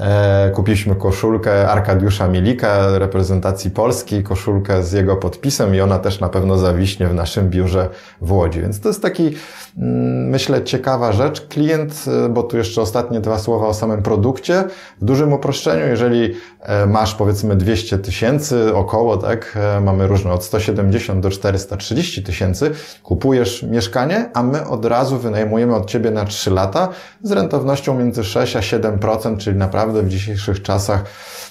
Speaker 3: E, kupiliśmy koszulkę Arkadiusza Milika, reprezentacji Polski, koszulkę z jego podpisem i ona też na pewno zawiśnie w naszym biurze w Łodzi. Więc to jest taki, mm, myślę, ciekawa rzecz. Klient, e, bo tu jeszcze ostatnie dwa słowa o samym produkcie. W dużym uproszczeniu, jeżeli e, masz powiedzmy 200 tysięcy około, tak, mamy różne od 170 do 430 tysięcy, kupujesz mieszkanie, a my od razu wynajmujemy od Ciebie na 3 lata z rentownością między 6 a 7%, czyli naprawdę naprawdę w dzisiejszych czasach,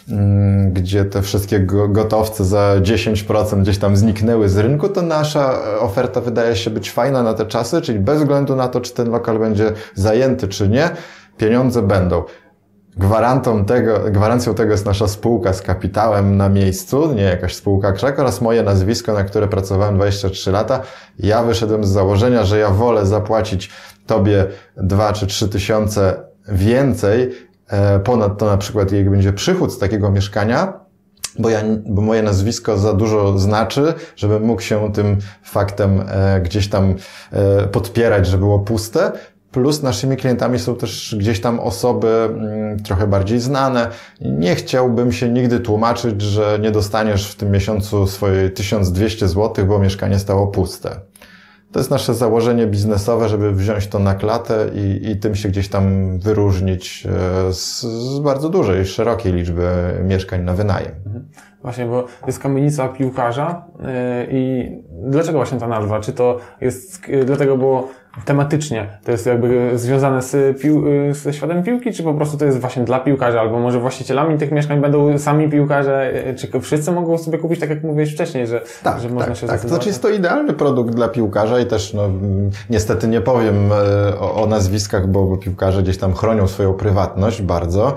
Speaker 3: mm, gdzie te wszystkie gotowce za 10% gdzieś tam zniknęły z rynku, to nasza e, oferta wydaje się być fajna na te czasy, czyli bez względu na to, czy ten lokal będzie zajęty, czy nie, pieniądze będą. Gwarantem tego, gwarancją tego jest nasza spółka z kapitałem na miejscu, nie jakaś spółka krzak oraz moje nazwisko, na które pracowałem 23 lata. Ja wyszedłem z założenia, że ja wolę zapłacić tobie 2 czy 3 tysiące więcej, e, ponad to na przykład jak będzie przychód z takiego mieszkania, bo, ja, bo moje nazwisko za dużo znaczy, żebym mógł się tym faktem e, gdzieś tam e, podpierać, że było puste. Plus naszymi klientami są też gdzieś tam osoby mm, trochę bardziej znane. Nie chciałbym się nigdy tłumaczyć, że nie dostaniesz w tym miesiącu swoje 1200 zł, bo mieszkanie stało puste. To jest nasze założenie biznesowe, żeby wziąć to na klatę i, i tym się gdzieś tam wyróżnić e, z, z bardzo dużej, szerokiej liczby mieszkań na wynajem.
Speaker 1: Mhm. Właśnie, bo jest kamienica piłkarza yy, i dlaczego właśnie ta nazwa? Czy to jest yy, dlatego, bo tematycznie. To jest jakby związane z pił, ze światem piłki, czy po prostu to jest właśnie dla piłkarza, albo może właścicielami tych mieszkań będą sami piłkarze, czy wszyscy mogą sobie kupić, tak jak mówiłeś wcześniej, że,
Speaker 3: tak,
Speaker 1: że można
Speaker 3: tak,
Speaker 1: się
Speaker 3: tak. To znaczy jest to idealny produkt dla piłkarza i też no, niestety nie powiem o, o nazwiskach, bo, bo piłkarze gdzieś tam chronią swoją prywatność bardzo,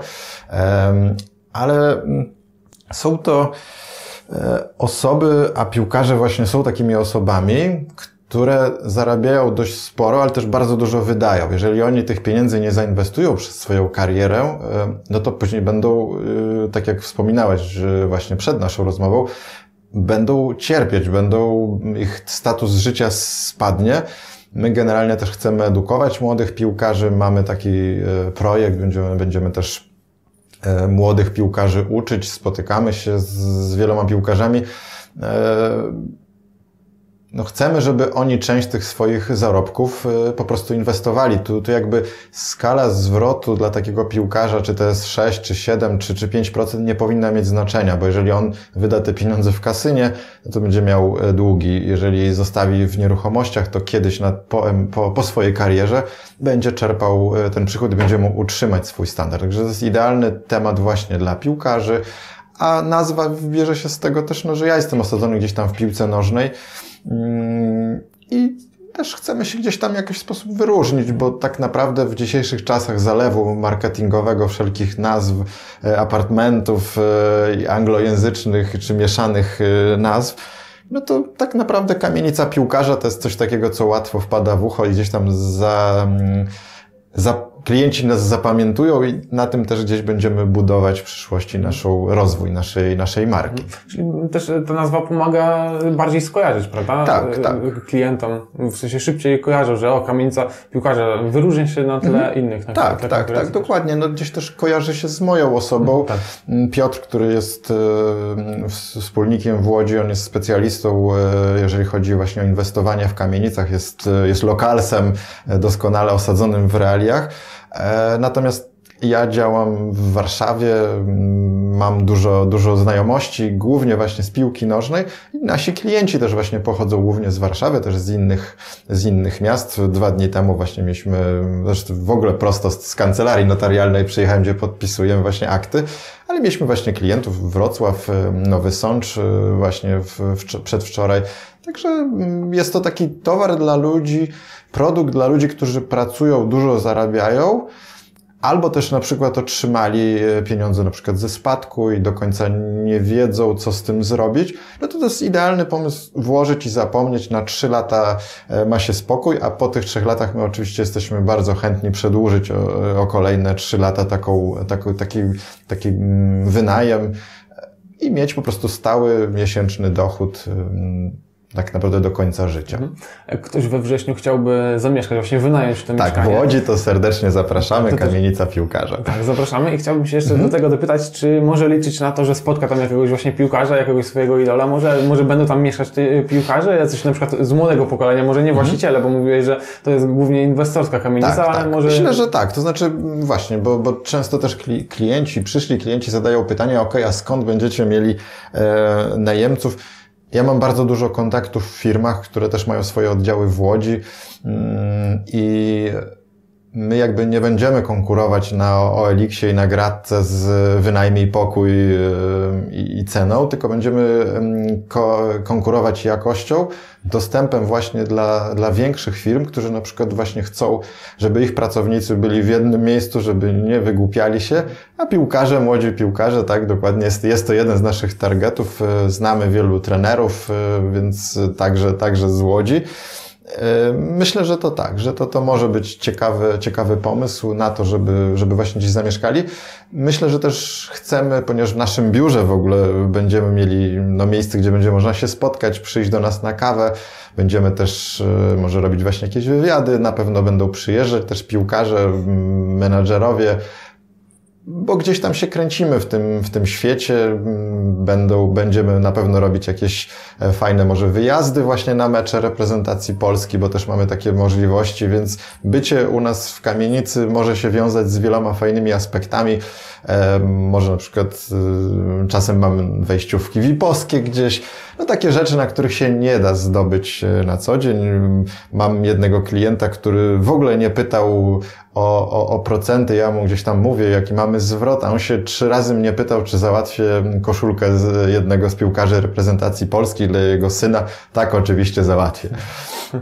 Speaker 3: ale są to e, osoby, a piłkarze właśnie są takimi osobami, które zarabiają dość sporo, ale też bardzo dużo wydają. Jeżeli oni tych pieniędzy nie zainwestują przez swoją karierę, e, no to później będą, e, tak jak wspominałeś właśnie przed naszą rozmową, będą cierpieć, będą, ich status życia spadnie. My generalnie też chcemy edukować młodych piłkarzy, mamy taki projekt, będziemy, będziemy też E, młodych piłkarzy uczyć, spotykamy się z, z wieloma piłkarzami. No chcemy, żeby oni część tych swoich zarobków e, po prostu inwestowali. Tu, tu jakby skala zwrotu dla takiego piłkarza, czy to jest 6, czy 7, czy, czy 5% nie powinna mieć znaczenia, bo jeżeli on wyda te pieniądze w kasynie, to będzie miał e, długi. Jeżeli zostawi w nieruchomościach, to kiedyś na, po, po, po swojej karierze będzie czerpał e, ten przychód i będzie mógł utrzymać swój standard. Także to jest idealny temat właśnie dla piłkarzy, a nazwa bierze się z tego też, no, że ja jestem osadzony gdzieś tam w piłce nożnej, I też chcemy się gdzieś tam jakiś sposób wyróżnić, bo tak naprawdę w dzisiejszych czasach zalewu marketingowego wszelkich nazw, e, apartmentów e, anglojęzycznych czy mieszanych e, nazw, no to tak naprawdę kamienica piłkarza to jest coś takiego, co łatwo wpada w ucho i gdzieś tam za, mm, za klienci nas zapamiętują i na tym też gdzieś będziemy budować w przyszłości naszą rozwój naszej, naszej marki.
Speaker 1: Czyli też ta nazwa pomaga bardziej skojarzyć, prawda?
Speaker 3: Tak, tak.
Speaker 1: Klientom, w sensie szybciej kojarzą, że o, kamienica piłkarza wyróżnia się na tle mhm. innych.
Speaker 3: Na tak, tak, tak, tak, dokładnie. No gdzieś też kojarzy się z moją osobą. Mhm, tak. Mm, Piotr, który jest e, wspólnikiem w Łodzi, on jest specjalistą, e, jeżeli chodzi właśnie o inwestowanie w kamienicach, jest, jest lokalsem doskonale osadzonym w realiach. E, natomiast ja działam w Warszawie, mam dużo, dużo znajomości, głównie właśnie z piłki nożnej. Nasi klienci też właśnie pochodzą głównie z Warszawy, też z innych, z innych miast. Dwa dni temu właśnie mieliśmy, zresztą w ogóle prosto z kancelarii notarialnej przyjechałem, gdzie podpisujemy właśnie akty, ale mieliśmy właśnie klientów Wrocław, Nowy Sącz właśnie w, w, przedwczoraj. Także jest to taki towar dla ludzi, produkt dla ludzi, którzy pracują, dużo zarabiają, albo też na przykład otrzymali e, pieniądze na przykład ze spadku i do końca nie wiedzą, co z tym zrobić, no to to jest idealny pomysł włożyć i zapomnieć. Na trzy lata e, ma się spokój, a po tych trzech latach my oczywiście jesteśmy bardzo chętni przedłużyć o, o kolejne trzy lata taką, taką, taki, taki mm, wynajem i mieć po prostu stały miesięczny dochód tak naprawdę do końca życia. Mhm.
Speaker 1: Jak ktoś we wrześniu chciałby zamieszkać, właśnie wynająć to
Speaker 3: tak,
Speaker 1: mieszkanie.
Speaker 3: Tak, w Łodzi to serdecznie zapraszamy, to Kamienica Piłkarza.
Speaker 1: Tak, zapraszamy i chciałbym się jeszcze mhm. do tego dopytać, czy może liczyć na to, że spotka tam jakiegoś właśnie piłkarza, jakiegoś swojego idola, może, może będą tam mieszkać piłkarze, jacyś na przykład z młodego pokolenia, może nie mhm. właściciele, bo mówiłeś, że to jest głównie inwestorska kamienica, tak, ale
Speaker 3: tak.
Speaker 1: może...
Speaker 3: Myślę, że tak, to znaczy właśnie, bo, bo często też klienci, przyszli klienci zadają pytanie, ok, a skąd będziecie mieli e, najemców? Ja mam bardzo dużo kontaktów w firmach, które też mają swoje oddziały w Łodzi mm, i my jakby nie będziemy konkurować na OLX-ie i na Gradce z wynajmij pokój yy, i ceną, tylko będziemy konkurować jakością, dostępem właśnie dla, dla większych firm, którzy na przykład właśnie chcą, żeby ich pracownicy byli w jednym miejscu, żeby nie wygłupiali się, a piłkarze, młodzi piłkarze, tak, dokładnie jest, jest to jeden z naszych targetów. Znamy wielu trenerów, yy, więc także, także z Łodzi. E, myślę, że to tak, że to, to może być ciekawy, ciekawy pomysł na to, żeby, żeby właśnie gdzieś zamieszkali. Myślę, że też chcemy, ponieważ w naszym biurze w ogóle będziemy mieli no, miejsce, gdzie będzie można się spotkać, przyjść do nas na kawę. Będziemy też e, może robić właśnie jakieś wywiady, na pewno będą przyjeżdżać też piłkarze, menadżerowie, bo gdzieś tam się kręcimy w tym, w tym świecie. Będą, będziemy na pewno robić jakieś e, fajne może wyjazdy właśnie na mecze reprezentacji Polski, bo też mamy takie możliwości, więc bycie u nas w kamienicy może się wiązać z wieloma fajnymi aspektami. E, może na przykład e, czasem mamy wejściówki VIP-owskie gdzieś, no takie rzeczy, na których się nie da zdobyć na co dzień. Mam jednego klienta, który w ogóle nie pytał o, o, o procenty, ja mu gdzieś tam mówię, jaki mamy zwrot, a on się trzy razy mnie pytał, czy załatwię koszulkę z jednego z piłkarzy reprezentacji Polski dla jego syna. Tak, oczywiście załatwię.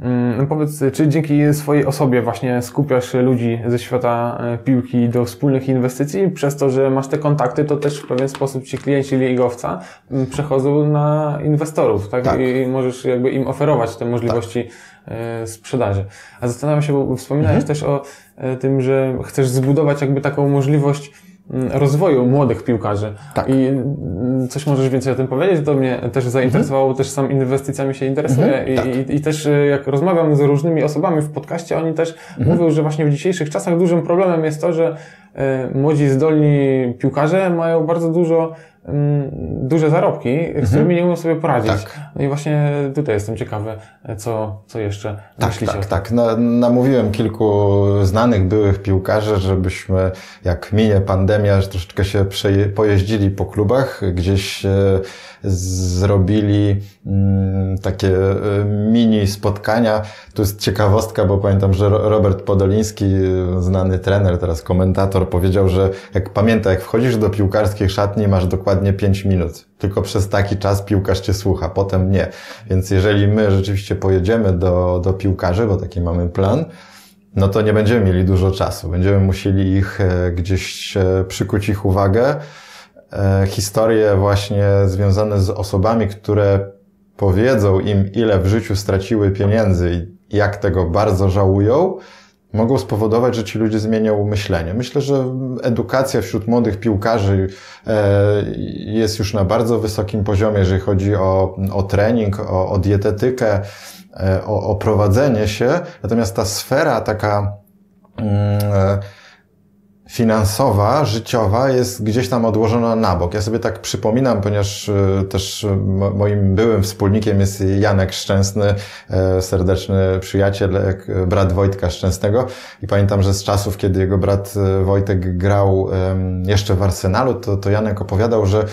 Speaker 1: Mm, powiedz, czy dzięki swojej osobie właśnie skupiasz ludzi ze świata e, piłki do wspólnych inwestycji? Przez to, że masz te kontakty, to też w pewien sposób ci klienci ligowca mm, przechodzą na inwestorów, tak? tak. I możesz jakby im oferować te możliwości tak sprzedaży. A zastanawiam się, bo wspominałeś mhm. też o e, tym, że chcesz zbudować jakby taką możliwość mm, rozwoju młodych piłkarzy. Tak. I mm, coś możesz więcej o tym powiedzieć? To mnie też zainteresowało, mhm. też sam inwestycjami się interesuje mhm. I, tak. i, i, też e, jak rozmawiam z różnymi osobami w podcaście, oni też mhm. mówią, że właśnie w dzisiejszych czasach dużym problemem jest to, że młodzi, zdolni piłkarze mają bardzo dużo Mm, duże zarobki, z którymi mhm. nie umiem sobie poradzić. Tak. No i właśnie tutaj jestem ciekawy, co, co jeszcze
Speaker 3: tak,
Speaker 1: myślicie.
Speaker 3: Tak, tak. Na, namówiłem kilku znanych byłych piłkarzy, żebyśmy jak minie pandemia, że troszeczkę się przeje, pojeździli po klubach, gdzieś e, zrobili mm, takie e, mini spotkania. Tu jest ciekawostka, bo pamiętam, że Robert Podoliński, znany trener, teraz komentator, powiedział, że jak pamięta, jak wchodzisz do piłkarskiej szatni, masz dokładnie 5 minut. Tylko przez taki czas piłkarz cię słucha, potem nie. Więc jeżeli my rzeczywiście pojedziemy do, do piłkarzy, bo taki mamy plan, no to nie będziemy mieli dużo czasu. Będziemy musieli ich e, gdzieś przykuć ich uwagę, E, historie właśnie związane z osobami, które powiedzą im, ile w życiu straciły pieniędzy i jak tego bardzo żałują, mogą spowodować, że ci ludzie zmienią myślenie. Myślę, że edukacja wśród młodych piłkarzy e, jest już na bardzo wysokim poziomie, jeżeli chodzi o, o trening, o, o dietetykę, e, o, o prowadzenie się. Natomiast ta sfera taka mm, finansowa, życiowa jest gdzieś tam odłożona na bok. Ja sobie tak przypominam, ponieważ e, też e, moim byłym wspólnikiem jest Janek Szczęsny, e, serdeczny przyjaciel, brat Wojtka Szczęsnego i pamiętam, że z czasów, kiedy jego brat Wojtek grał jeszcze w Arsenalu, to, to Janek opowiadał, że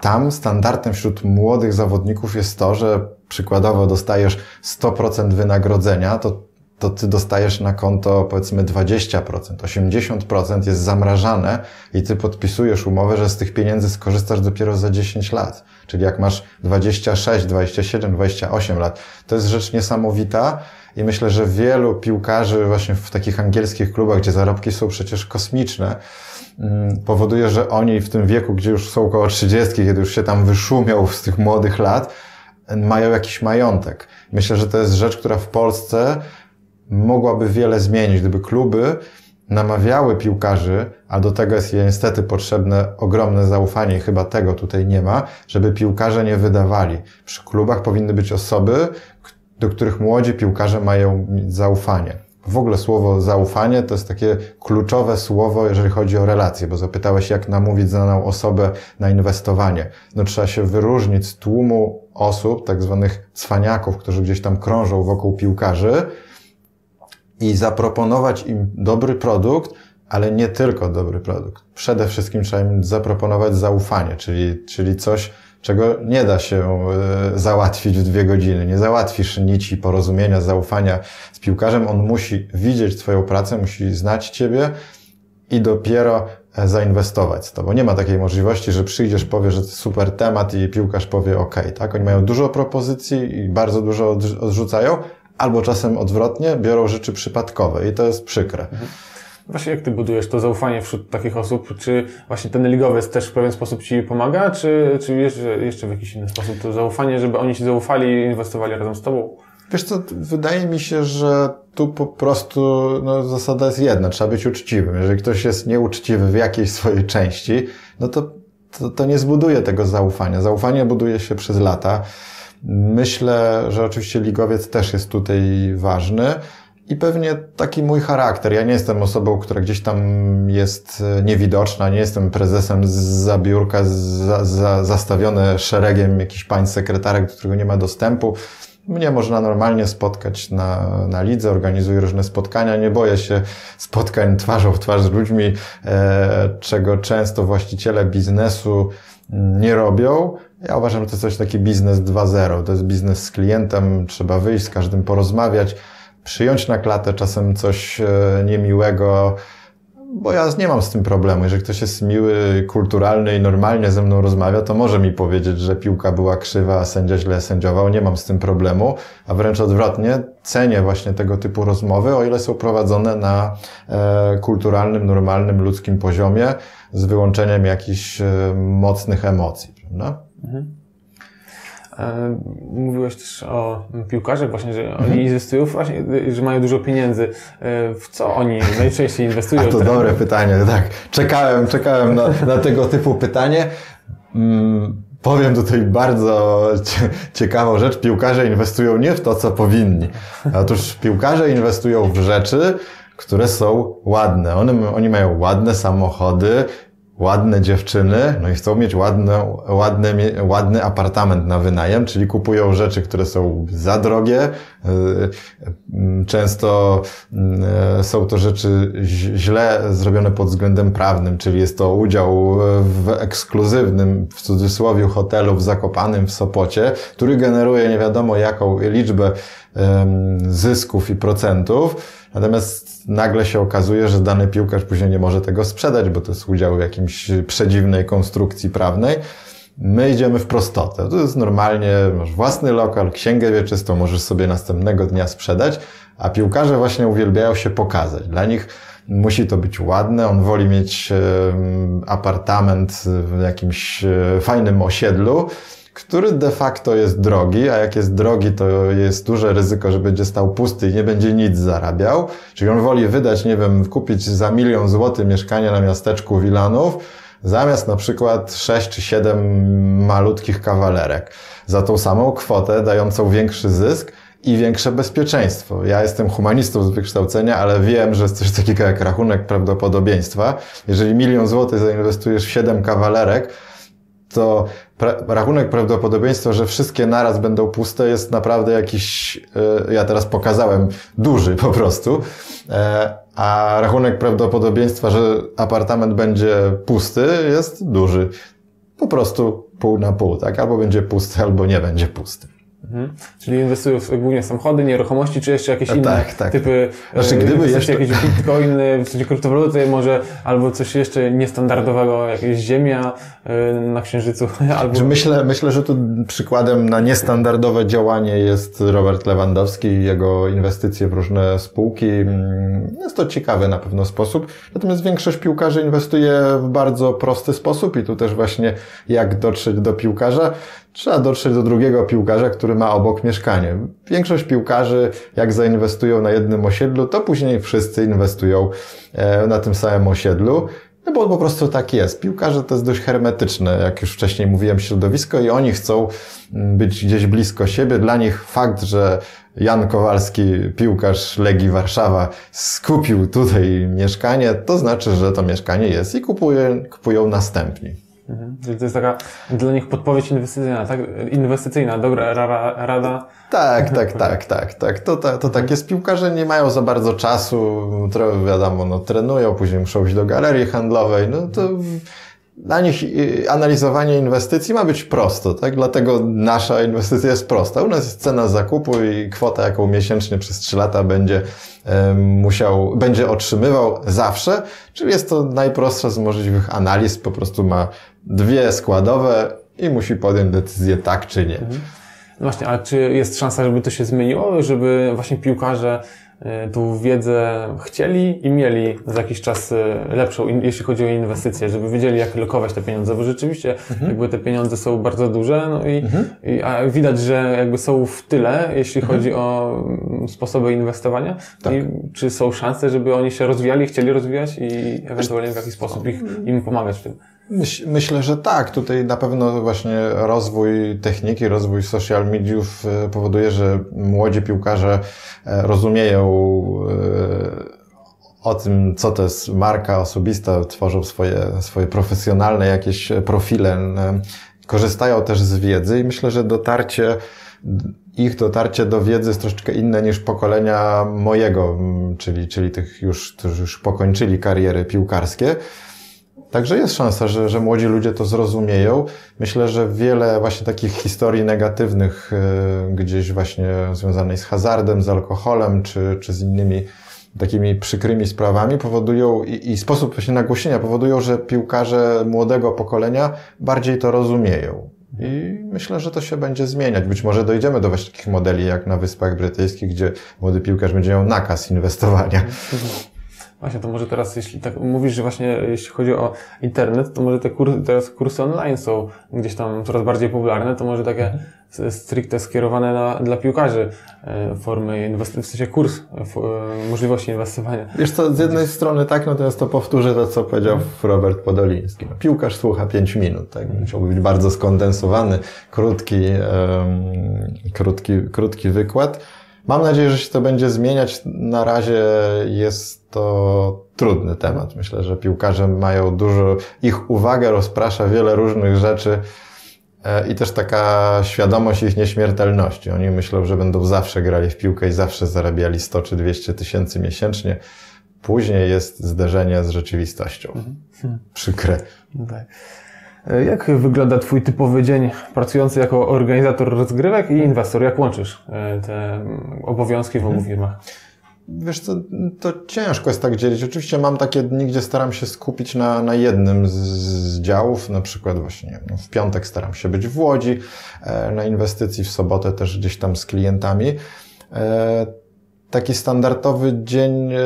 Speaker 3: tam standardem wśród młodych zawodników jest to, że przykładowo dostajesz 100% wynagrodzenia, to to ty dostajesz na konto powiedzmy 20%, 80% jest zamrażane i ty podpisujesz umowę, że z tych pieniędzy skorzystasz dopiero za 10 lat. Czyli jak masz 26, 27, 28 lat. To jest rzecz niesamowita i myślę, że wielu piłkarzy właśnie w takich angielskich klubach, gdzie zarobki są przecież kosmiczne, mm, powoduje, że oni w tym wieku, gdzie już są około 30, kiedy już się tam wyszumią z tych młodych lat, mają jakiś majątek. Myślę, że to jest rzecz, która w Polsce mogłaby wiele zmienić, gdyby kluby namawiały piłkarzy, a do tego jest niestety potrzebne ogromne zaufanie i chyba tego tutaj nie ma, żeby piłkarze nie wydawali. Przy klubach powinny być osoby, do których młodzi piłkarze mają zaufanie. W ogóle słowo zaufanie to jest takie kluczowe słowo, jeżeli chodzi o relacje, bo zapytałeś, jak namówić znaną osobę na inwestowanie. No trzeba się wyróżnić z tłumu osób, tak zwanych cwaniaków, którzy gdzieś tam krążą wokół piłkarzy, i zaproponować im dobry produkt, ale nie tylko dobry produkt. Przede wszystkim trzeba im zaproponować zaufanie, czyli, czyli coś, czego nie da się e, załatwić w dwie godziny. Nie załatwisz nici porozumienia, zaufania z piłkarzem. On musi widzieć Twoją pracę, musi znać Ciebie i dopiero e, zainwestować z Tobą. Nie ma takiej możliwości, że przyjdziesz, powiesz, że to super temat i piłkarz powie OK, tak? Oni mają dużo propozycji i bardzo dużo odrzucają, albo czasem odwrotnie, biorą rzeczy przypadkowe i to jest przykre. Mhm.
Speaker 1: Właśnie jak ty budujesz to zaufanie wśród takich osób? Czy właśnie ten ligowiec też w pewien sposób ci pomaga, czy, czy jeszcze, jeszcze w jakiś inny sposób to zaufanie, żeby oni ci zaufali i inwestowali razem z tobą?
Speaker 3: Wiesz co, wydaje mi się, że tu po prostu no, zasada jest jedna, trzeba być uczciwym. Jeżeli ktoś jest nieuczciwy w jakiejś swojej części, no to, to, to nie zbuduje tego zaufania. Zaufanie buduje się przez lata. Myślę, że oczywiście ligowiec też jest tutaj ważny. I pewnie taki mój charakter. Ja nie jestem osobą, która gdzieś tam jest niewidoczna, nie jestem prezesem z za biurka, za, za, zastawiony szeregiem jakichś pań sekretarek, do którego nie ma dostępu. Mnie można normalnie spotkać na, na lidze, organizuję różne spotkania, nie boję się spotkań twarzą w twarz z ludźmi, e, czego często właściciele biznesu nie robią. Ja uważam, że to jest coś taki biznes 2.0. To jest biznes z klientem, trzeba wyjść, z każdym porozmawiać, przyjąć na klatę czasem coś e, niemiłego, bo ja nie mam z tym problemu. Jeżeli ktoś jest miły, kulturalny i normalnie ze mną rozmawia, to może mi powiedzieć, że piłka była krzywa, a sędzia źle sędziował. Nie mam z tym problemu, a wręcz odwrotnie, cenię właśnie tego typu rozmowy, o ile są prowadzone na e, kulturalnym, normalnym, ludzkim poziomie, z wyłączeniem jakichś e, mocnych emocji, prawda? Mhm.
Speaker 1: E, mówiłeś też o piłkarzach właśnie, że oni mhm. inwestują właśnie, że mają dużo pieniędzy. E, w co oni najczęściej inwestują?
Speaker 3: A to dobre pytanie, tak. Czekałem, czekałem na, na tego typu pytanie. Hmm, powiem tutaj bardzo ciekawą rzecz. Piłkarze inwestują nie w to, co powinni. Otóż piłkarze inwestują w rzeczy, które są ładne. One, oni mają ładne samochody, ładne dziewczyny, no i chcą mieć ładne, ładne, ładny apartament na wynajem, czyli kupują rzeczy, które są za drogie. Y, y, często y, są to rzeczy źle zrobione pod względem prawnym, czyli jest to udział w ekskluzywnym, w cudzysłowie, hotelu w Zakopanym w Sopocie, który generuje nie wiadomo jaką liczbę zysków i procentów. Natomiast nagle się okazuje, że dany piłkarz później nie może tego sprzedać, bo to jest udział w jakimś przedziwnej konstrukcji prawnej. My idziemy w prostotę. To jest normalnie, masz własny lokal, księgę wieczystą, możesz sobie następnego dnia sprzedać, a piłkarze właśnie uwielbiają się pokazać. Dla nich musi to być ładne, on woli mieć apartament w jakimś e, fajnym osiedlu, który de facto jest drogi, a jak jest drogi, to jest duże ryzyko, że będzie stał pusty i nie będzie nic zarabiał. Czyli on woli wydać, nie wiem, kupić za milion złotych mieszkanie na miasteczku Wilanów, zamiast na przykład 6 czy 7 malutkich kawalerek. Za tą samą kwotę, dającą większy zysk, i większe bezpieczeństwo. Ja jestem humanistą z wykształcenia, ale wiem, że jest coś takiego jak rachunek prawdopodobieństwa. Jeżeli milion złotych zainwestujesz w 7 kawalerek, to pra rachunek prawdopodobieństwa, że wszystkie naraz będą puste jest naprawdę jakiś, e, ja teraz pokazałem, duży po prostu. E, a rachunek prawdopodobieństwa, że apartament będzie pusty jest duży. Po prostu pół na pół, tak? Albo będzie pusty, albo nie będzie pusty.
Speaker 1: Mhm. Czyli inwestują w głównie samochody, nieruchomości, czy jeszcze jakieś inne
Speaker 3: tak, tak.
Speaker 1: typy,
Speaker 3: znaczy, e, gdyby jeszcze...
Speaker 1: jakieś bitcoiny, w sensie kryptowaluty może, albo coś jeszcze niestandardowego, jakieś ziemia e, na Księżycu, albo...
Speaker 3: Myślę, myślę, że tu przykładem na niestandardowe działanie jest Robert Lewandowski i jego inwestycje w różne spółki. Mm, jest to ciekawy na pewno sposób, natomiast większość piłkarzy inwestuje w bardzo prosty sposób i tu też właśnie jak dotrzeć do piłkarza, trzeba dotrzeć do drugiego piłkarza, który ma obok mieszkanie. Większość piłkarzy, jak zainwestują na jednym osiedlu, to później wszyscy inwestują e, na tym samym osiedlu. No bo po prostu tak jest. Piłkarze to jest dość hermetyczne, jak już wcześniej mówiłem, środowisko i oni chcą mm, być gdzieś blisko siebie. Dla nich fakt, że Jan Kowalski, piłkarz Legii Warszawa, skupił tutaj mieszkanie, to znaczy, że to mieszkanie jest i kupuje, kupują następni.
Speaker 1: Mhm. To jest taka dla nich podpowiedź inwestycyjna, tak? Inwestycyjna, dobra ra, rada.
Speaker 3: Tak, tak, tak, tak, tak. To, to, to tak jest. Piłkarze nie mają za bardzo czasu, wiadomo, no, trenują, później muszą iść do galerii handlowej, no to dla nich y, analizowanie inwestycji ma być prosto, tak? Dlatego nasza inwestycja jest prosta. U nas jest cena zakupu i kwota, jaką miesięcznie przez 3 lata będzie musiał, będzie otrzymywał zawsze, czyli jest to najprostsza z możliwych analiz, po prostu ma dwie składowe i musi podjąć decyzję tak czy nie. Mhm.
Speaker 1: No właśnie, a czy jest szansa, żeby to się zmieniło, żeby właśnie piłkarze e, tą wiedzę chcieli i mieli za jakiś czas e, lepszą, jeśli chodzi o inwestycje, żeby wiedzieli, jak lokować te pieniądze, bo rzeczywiście jakby te pieniądze są bardzo duże, no i, i a widać, że jakby są w tyle, jeśli chodzi o mm, sposoby inwestowania. I czy są szanse, żeby oni się rozwijali, chcieli rozwijać i ewentualnie w jakiś sposób ich, im pomagać w tym?
Speaker 3: Myśl, myślę, że tak. Tutaj na pewno właśnie rozwój techniki, rozwój social mediów e, powoduje, że młodzi piłkarze e, rozumieją e, o tym, co to jest marka osobista, tworzą swoje, swoje profesjonalne jakieś profile, korzystają też z wiedzy i myślę, że dotarcie, ich dotarcie do wiedzy jest troszeczkę inne niż pokolenia mojego, czyli, czyli tych już, którzy już pokończyli kariery piłkarskie. Także jest szansa, że, że młodzi ludzie to zrozumieją. Myślę, że wiele właśnie takich historii negatywnych, e, gdzieś właśnie związanych z hazardem, z alkoholem, czy, czy z innymi takimi przykrymi sprawami powodują i, i sposób właśnie nagłośnienia powodują, że piłkarze młodego pokolenia bardziej to rozumieją. I myślę, że to się będzie zmieniać. Być może dojdziemy do właśnie takich modeli jak na Wyspach Brytyjskich, gdzie młody piłkarz będzie miał nakaz inwestowania.
Speaker 1: Właśnie, to może teraz, jeśli tak mówisz, że właśnie jeśli chodzi o internet, to może te kursy, teraz kursy online są gdzieś tam coraz bardziej popularne, to może takie s- stricte skierowane na, dla piłkarzy e, formy inwestycji, w sensie kurs e, f- e, możliwości inwestowania.
Speaker 3: Wiesz co, z jednej strony tak, natomiast to powtórzę to, co powiedział Robert Podoliński. No, piłkarz słucha 5 minut, tak? Musiałby być bardzo skondensowany, krótki, krótki, krótki wykład. Mam nadzieję, że się to będzie zmieniać. Na razie jest to trudny temat. Myślę, że piłkarze mają dużo, ich uwagę rozprasza wiele różnych rzeczy e, i też taka świadomość ich nieśmiertelności. Oni myślą, że będą zawsze grali w piłkę i zawsze zarabiali 100 czy 200 tysięcy miesięcznie. Później jest zderzenie z rzeczywistością. Przykre.
Speaker 1: No Tak. E, Jak wygląda Twój typowy dzień pracujący jako organizator rozgrywek i inwestor? Jak łączysz e, te obowiązki w obu firmach?
Speaker 3: Wiesz co, to ciężko jest tak dzielić. Oczywiście mam takie dni, gdzie staram się skupić na, na jednym z, z działów, na przykład właśnie no, w piątek staram się być w Łodzi e, na inwestycji, w sobotę też gdzieś tam z klientami. Taki standardowy dzień e,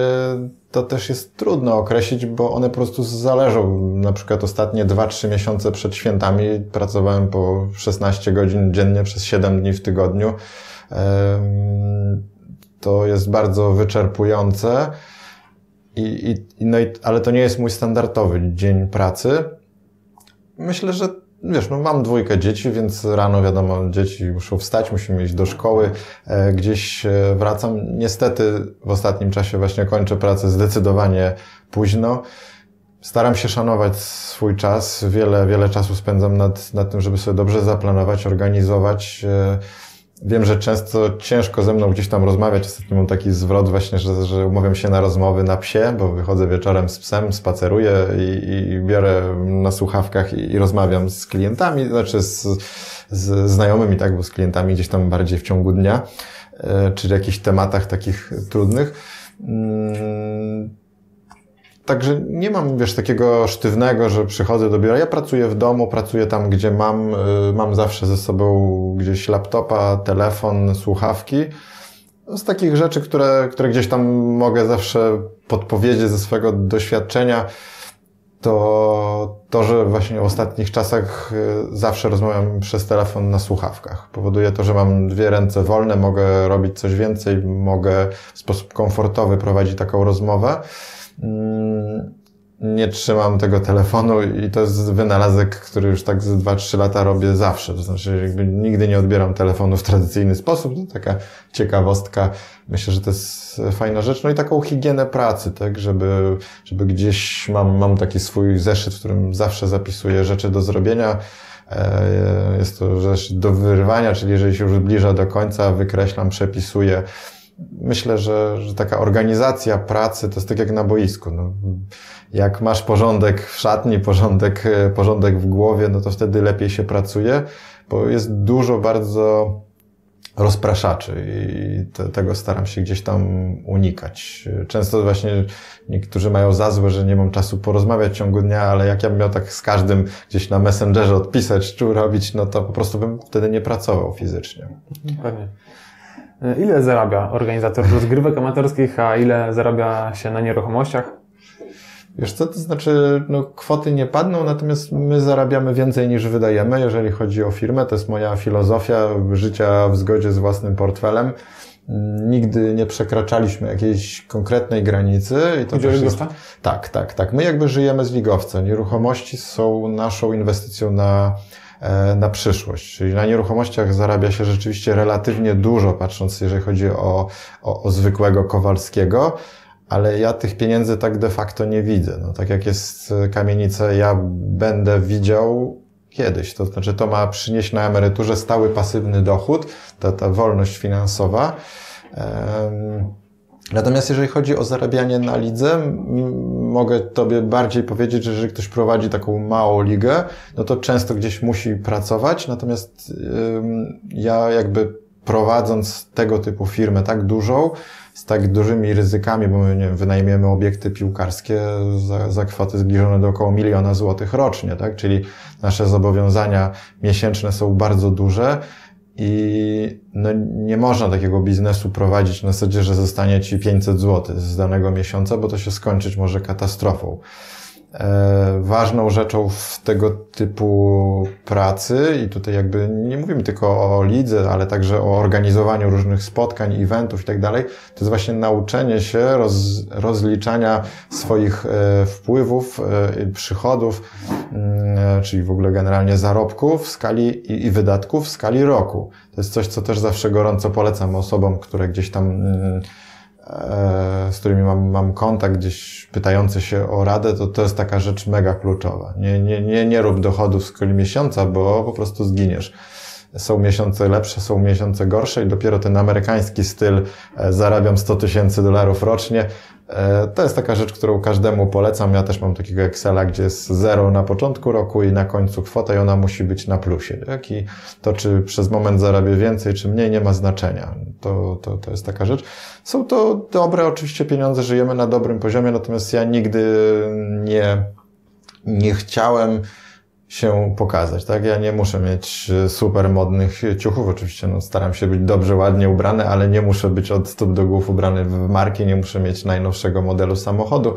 Speaker 3: to też jest trudno określić, bo one po prostu zależą. Na przykład ostatnie 2-3 miesiące przed świętami pracowałem po 16 godzin dziennie przez 7 dni w tygodniu. To jest bardzo wyczerpujące. I, i no i, ale to nie jest mój standardowy dzień pracy. Myślę, że wiesz, no mam dwójkę dzieci, więc rano wiadomo, dzieci muszą wstać, musimy iść do szkoły, e, gdzieś e, wracam. Niestety w ostatnim czasie właśnie kończę pracę zdecydowanie późno. Staram się szanować swój czas. Wiele, wiele czasu spędzam nad, nad tym, żeby sobie dobrze zaplanować, organizować. Wiem, że często ciężko ze mną gdzieś tam rozmawiać. Ostatnio mam taki zwrot właśnie, że, że umawiam się na rozmowy na psie, bo wychodzę wieczorem z psem, spaceruję i, i biorę na słuchawkach i, i rozmawiam z klientami, znaczy z, z znajomymi, tak, bo z klientami gdzieś tam bardziej w ciągu dnia, e, czy w jakichś tematach takich trudnych. Mm, Także nie mam, wiesz, takiego sztywnego, że przychodzę do biura. Ja pracuję w domu, pracuję tam, gdzie mam. y, Mam zawsze ze sobą gdzieś laptopa, telefon, słuchawki. Z takich rzeczy, które, które gdzieś tam mogę zawsze podpowiedzieć ze swojego doświadczenia, to to, że właśnie w ostatnich czasach y, zawsze rozmawiam przez telefon na słuchawkach. Powoduje to, że mam dwie ręce wolne, mogę robić coś więcej, mogę w sposób komfortowy prowadzić taką rozmowę. Mm, Nie trzymam tego telefonu i to jest wynalazek, który już tak z 2-3 lata robię zawsze. To znaczy, jakby nigdy nie odbieram telefonu w tradycyjny sposób. To taka ciekawostka. Myślę, że to jest fajna rzecz. No i taką higienę pracy, tak, żeby, żeby gdzieś mam, mam taki swój zeszyt, w którym zawsze zapisuję rzeczy do zrobienia. E, Jest to rzecz do wyrwania, czyli jeżeli się już zbliża do końca, wykreślam, przepisuję. Myślę, że, że taka organizacja pracy to jest tak jak na boisku. No, jak masz porządek w szatni, porządek, e, porządek w głowie, no to wtedy lepiej się pracuje, bo jest dużo bardzo rozpraszaczy i te, tego staram się gdzieś tam unikać. Często właśnie niektórzy mają za złe, że nie mam czasu porozmawiać w ciągu dnia, ale jak ja bym miał tak z każdym gdzieś na Messengerze odpisać, czy robić, no to po prostu bym wtedy nie pracował fizycznie.
Speaker 1: Pewnie. Ile zarabia organizator rozgrywek amatorskich, a ile zarabia się na nieruchomościach?
Speaker 3: Wiesz co, to znaczy, no, kwoty nie padną, natomiast my zarabiamy więcej niż wydajemy, jeżeli chodzi o firmę. To jest moja filozofia życia w zgodzie z własnym portfelem. Nigdy nie przekraczaliśmy jakiejś konkretnej granicy.
Speaker 1: I to jest...
Speaker 3: Tak, tak, tak. My jakby żyjemy z ligowca. Nieruchomości są naszą inwestycją na, e, na przyszłość. Czyli na nieruchomościach zarabia się rzeczywiście relatywnie dużo, patrząc jeżeli chodzi o, o, o zwykłego Kowalskiego ale ja tych pieniędzy tak de facto nie widzę. No, tak jak jest kamienica, ja będę widział kiedyś. To znaczy, to ma przynieść na emeryturze stały pasywny dochód, ta, ta wolność finansowa. Natomiast jeżeli chodzi o zarabianie na lidze, mogę Tobie bardziej powiedzieć, że jeżeli ktoś prowadzi taką małą ligę, no to często gdzieś musi pracować. Natomiast ja jakby prowadząc tego typu firmę tak dużą, z tak dużymi ryzykami, bo my nie wiem, wynajmiemy obiekty piłkarskie za, za kwoty zbliżone do około miliona złotych rocznie, tak? Czyli nasze zobowiązania miesięczne są bardzo duże i no, nie można takiego biznesu prowadzić na zasadzie, że zostanie ci 500 zł z danego miesiąca, bo to się skończyć może katastrofą. E, ważną rzeczą w tego typu pracy, i tutaj jakby nie mówimy tylko o lidze, ale także o organizowaniu różnych spotkań, eventów i tak dalej, to jest właśnie nauczenie się roz, rozliczania swoich e, wpływów, e, przychodów, mm, czyli w ogóle generalnie zarobków w skali i, i wydatków w skali roku. To jest coś, co też zawsze gorąco polecam osobom, które gdzieś tam mm, z którymi mam, mam kontakt, gdzieś pytający się o radę, to to jest taka rzecz mega kluczowa. Nie, nie, nie, nie rób dochodów w skali miesiąca, bo po prostu zginiesz. Są miesiące lepsze, są miesiące gorsze i dopiero ten amerykański styl e, zarabiam 100 tysięcy dolarów rocznie, E, to jest taka rzecz, którą każdemu polecam. Ja też mam takiego Excela, gdzie jest zero na początku roku i na końcu kwota i ona musi być na plusie. Tak? I to, czy przez moment zarabię więcej, czy mniej, nie ma znaczenia. To, to, to jest taka rzecz. Są to dobre oczywiście pieniądze, żyjemy na dobrym poziomie, natomiast ja nigdy nie, nie chciałem się pokazać, tak? Ja nie muszę mieć e, super modnych ciuchów, oczywiście no, staram się być dobrze, ładnie ubrany, ale nie muszę być od stóp do głów ubrany w marki, nie muszę mieć najnowszego modelu samochodu,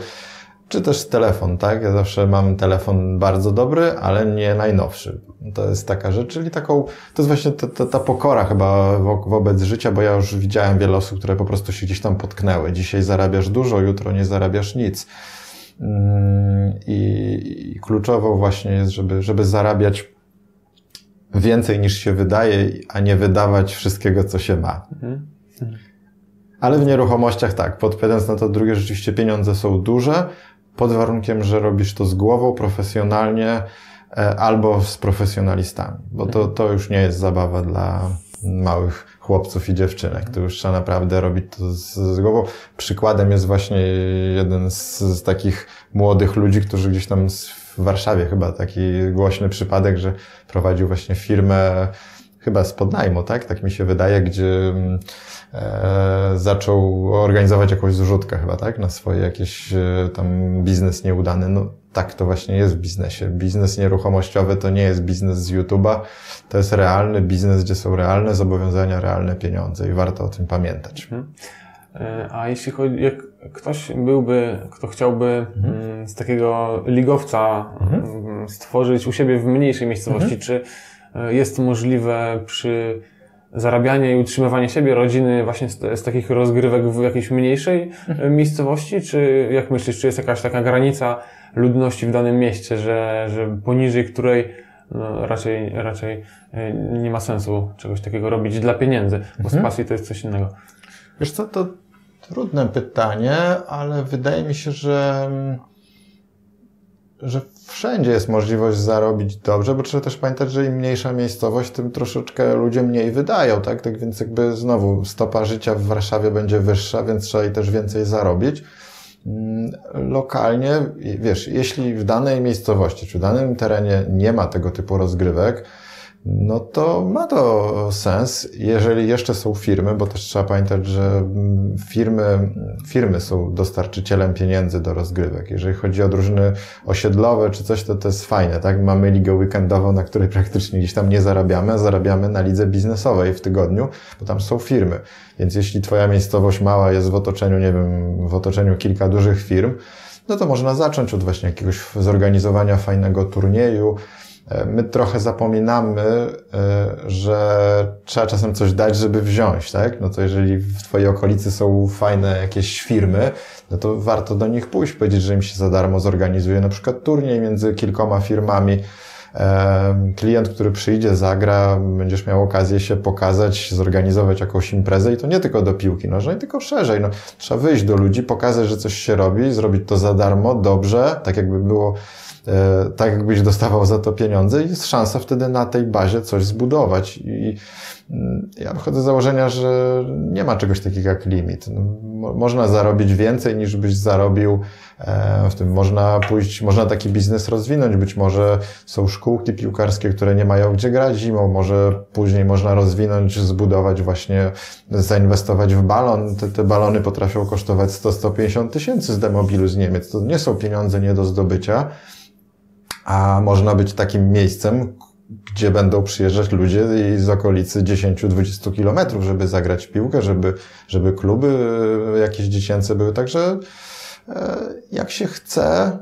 Speaker 3: czy też telefon, tak? Ja zawsze mam telefon bardzo dobry, ale nie najnowszy. To jest taka rzecz, czyli taką, to jest właśnie ta, ta, ta pokora chyba wo wobec życia, bo ja już widziałem wiele osób, które po prostu się gdzieś tam potknęły. Dzisiaj zarabiasz dużo, jutro nie zarabiasz nic. Mm, I, I kluczową właśnie jest, żeby, żeby zarabiać więcej niż się wydaje, a nie wydawać wszystkiego, co się ma. Mhm. Ale w nieruchomościach tak, podpowiadając na to drugie, rzeczywiście pieniądze są duże, pod warunkiem, że robisz to z głową, profesjonalnie e, albo z profesjonalistami, bo to, to już nie jest zabawa dla małych chłopców i dziewczynek. To już trzeba naprawdę robić to z, z głową. Przykładem jest właśnie jeden z, z takich młodych ludzi, którzy gdzieś tam w Warszawie chyba taki głośny przypadek, że prowadził właśnie firmę chyba z podnajmu, tak? Tak mi się wydaje, gdzie mm, e, zaczął organizować jakąś zrzutkę chyba, tak? Na swoje jakieś e, tam biznes nieudany. No tak to właśnie jest w biznesie. Biznes nieruchomościowy to nie jest biznes z YouTube'a, to jest realny biznes, gdzie są realne zobowiązania, realne pieniądze i warto o tym pamiętać. Mhm.
Speaker 1: E, a jeśli chodzi, jak ktoś byłby, kto chciałby mhm. Mm, z takiego ligowca mhm. Mm, stworzyć u siebie w mniejszej miejscowości, mhm. czy e, jest możliwe przy zarabianiu i utrzymywaniu siebie, rodziny właśnie z, z, takich rozgrywek w jakiejś mniejszej mhm. miejscowości, czy jak myślisz, czy jest jakaś taka granica ludności w danym mieście, że, że poniżej której no, raczej, raczej e, nie ma sensu czegoś takiego robić dla pieniędzy, bo mhm. z pasji to jest coś innego.
Speaker 3: Wiesz co, to trudne pytanie, ale wydaje mi się, że, że wszędzie jest możliwość zarobić dobrze, bo trzeba też pamiętać, że im mniejsza miejscowość, tym troszeczkę ludzie mniej wydają, tak? Tak więc jakby znowu stopa życia w Warszawie będzie wyższa, więc trzeba i też więcej zarobić. Mm, lokalnie, wiesz, jeśli w danej miejscowości czy w danym terenie nie ma tego typu rozgrywek, no to ma to sens, jeżeli jeszcze są firmy, bo też trzeba pamiętać, że mm, firmy, firmy są dostarczycielem pieniędzy do rozgrywek. Jeżeli chodzi o drużyny osiedlowe czy coś, to to jest fajne, tak? Mamy ligę weekendową, na której praktycznie gdzieś tam nie zarabiamy, a zarabiamy na lidze biznesowej w tygodniu, bo tam są firmy. Więc jeśli twoja miejscowość mała jest w otoczeniu, nie wiem, w otoczeniu kilka dużych firm, no to można zacząć od właśnie jakiegoś zorganizowania fajnego turnieju, my trochę zapominamy, e, że trzeba czasem coś dać, żeby wziąć, tak? No to jeżeli w Twojej okolicy są fajne jakieś firmy, no to warto do nich pójść, powiedzieć, że im się za darmo zorganizuje na przykład turniej między kilkoma firmami. Klient, który przyjdzie, zagra, będziesz miał okazję się pokazać, zorganizować jakąś imprezę i to nie tylko do piłki nożnej, tylko szerzej. No, trzeba wyjść do ludzi, pokazać, że coś się robi, zrobić to za darmo, dobrze, tak jakby było E, tak jakbyś dostawał za to pieniądze i jest szansa wtedy na tej bazie coś zbudować. I ja wychodzę z założenia, że nie ma czegoś takiego jak limit. No, można zarobić więcej niż byś zarobił e, w tym. Można pójść, można taki biznes rozwinąć. Być może są szkółki piłkarskie, które nie mają gdzie grać zimą. Może później można rozwinąć, zbudować właśnie, zainwestować w balon. Te, te balony potrafią kosztować 100-150 tysięcy z demobilu z Niemiec. To nie są pieniądze nie do zdobycia a można być takim miejscem, gdzie będą przyjeżdżać ludzie z okolicy 10-20 kilometrów, żeby zagrać piłkę, żeby, żeby kluby jakieś dziecięce były. Także e, jak się chce,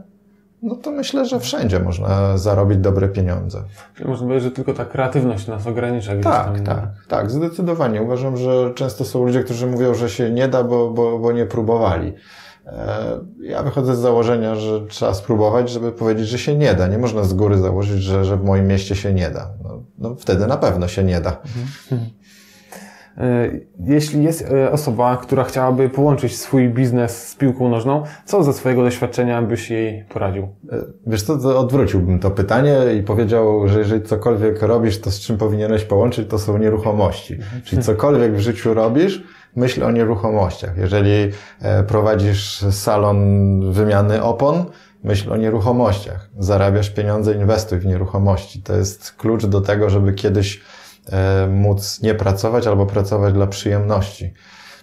Speaker 3: no to myślę, że wszędzie można zarobić dobre pieniądze.
Speaker 1: Można powiedzieć, że tylko ta kreatywność nas ogranicza.
Speaker 3: Tak, tam... tak, tak, zdecydowanie. Uważam, że często są ludzie, którzy mówią, że się nie da, bo, bo, bo nie próbowali. E, ja wychodzę z założenia, że trzeba spróbować, żeby powiedzieć, że się nie da. Nie można z góry założyć, że, że w moim mieście się nie da. No, no wtedy na pewno się nie da.
Speaker 1: E, jeśli jest e, osoba, która chciałaby połączyć swój biznes z piłką nożną, co ze swojego doświadczenia byś jej poradził?
Speaker 3: Wiesz co, to odwróciłbym to pytanie i powiedział, że jeżeli cokolwiek robisz, to z czym powinieneś połączyć, to są nieruchomości. Czyli cokolwiek w życiu robisz, myśl o nieruchomościach. Jeżeli e, prowadzisz salon wymiany opon, myśl o nieruchomościach. Zarabiasz pieniądze, inwestuj w nieruchomości. To jest klucz do tego, żeby kiedyś e, móc nie pracować albo pracować dla przyjemności.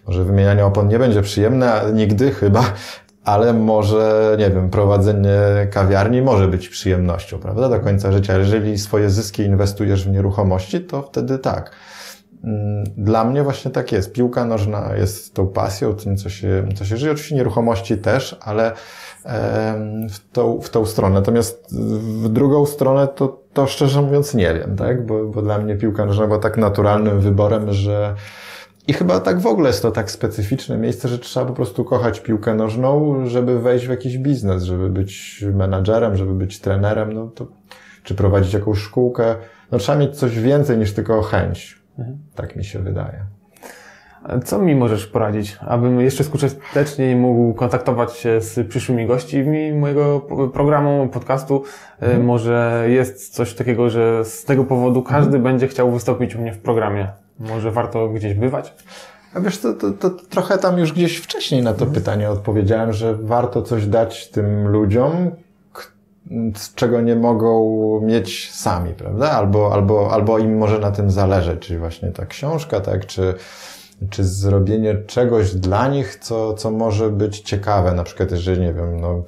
Speaker 3: Może wymienianie opon nie będzie przyjemne nigdy chyba, ale może, nie wiem, prowadzenie kawiarni może być przyjemnością, prawda, do końca życia. Jeżeli swoje zyski inwestujesz w nieruchomości, to wtedy tak. Mm, dla mnie właśnie tak jest. Piłka nożna jest tą pasją, tym, co się, co się żyje. Oczywiście nieruchomości też, ale w tą, w tą stronę. Natomiast w drugą stronę to, to szczerze mówiąc nie wiem, tak? Bo, bo dla mnie piłka nożna była tak naturalnym wyborem, że i chyba tak w ogóle jest to tak specyficzne miejsce, że trzeba po prostu kochać piłkę nożną, żeby wejść w jakiś biznes, żeby być menadżerem, żeby być trenerem, no to, czy prowadzić jakąś szkółkę. No trzeba mieć coś więcej niż tylko chęć. Mhm. Tak mi się wydaje.
Speaker 1: Co mi możesz poradzić, abym jeszcze skuteczniej mógł kontaktować się z przyszłymi gośćmi mojego programu, podcastu? E, mhm. Może jest coś takiego, że z tego powodu każdy mhm. będzie chciał wystąpić u mnie w programie. Może warto gdzieś bywać?
Speaker 3: A wiesz, to, to, to trochę tam już gdzieś wcześniej na to mhm. pytanie odpowiedziałem, że warto coś dać tym ludziom, czego nie mogą mieć sami, prawda? Albo, albo, albo im może na tym zależeć, czyli właśnie ta książka, tak? Czy, czy zrobienie czegoś dla nich, co, co może być ciekawe, na przykład jeżeli, nie wiem, no,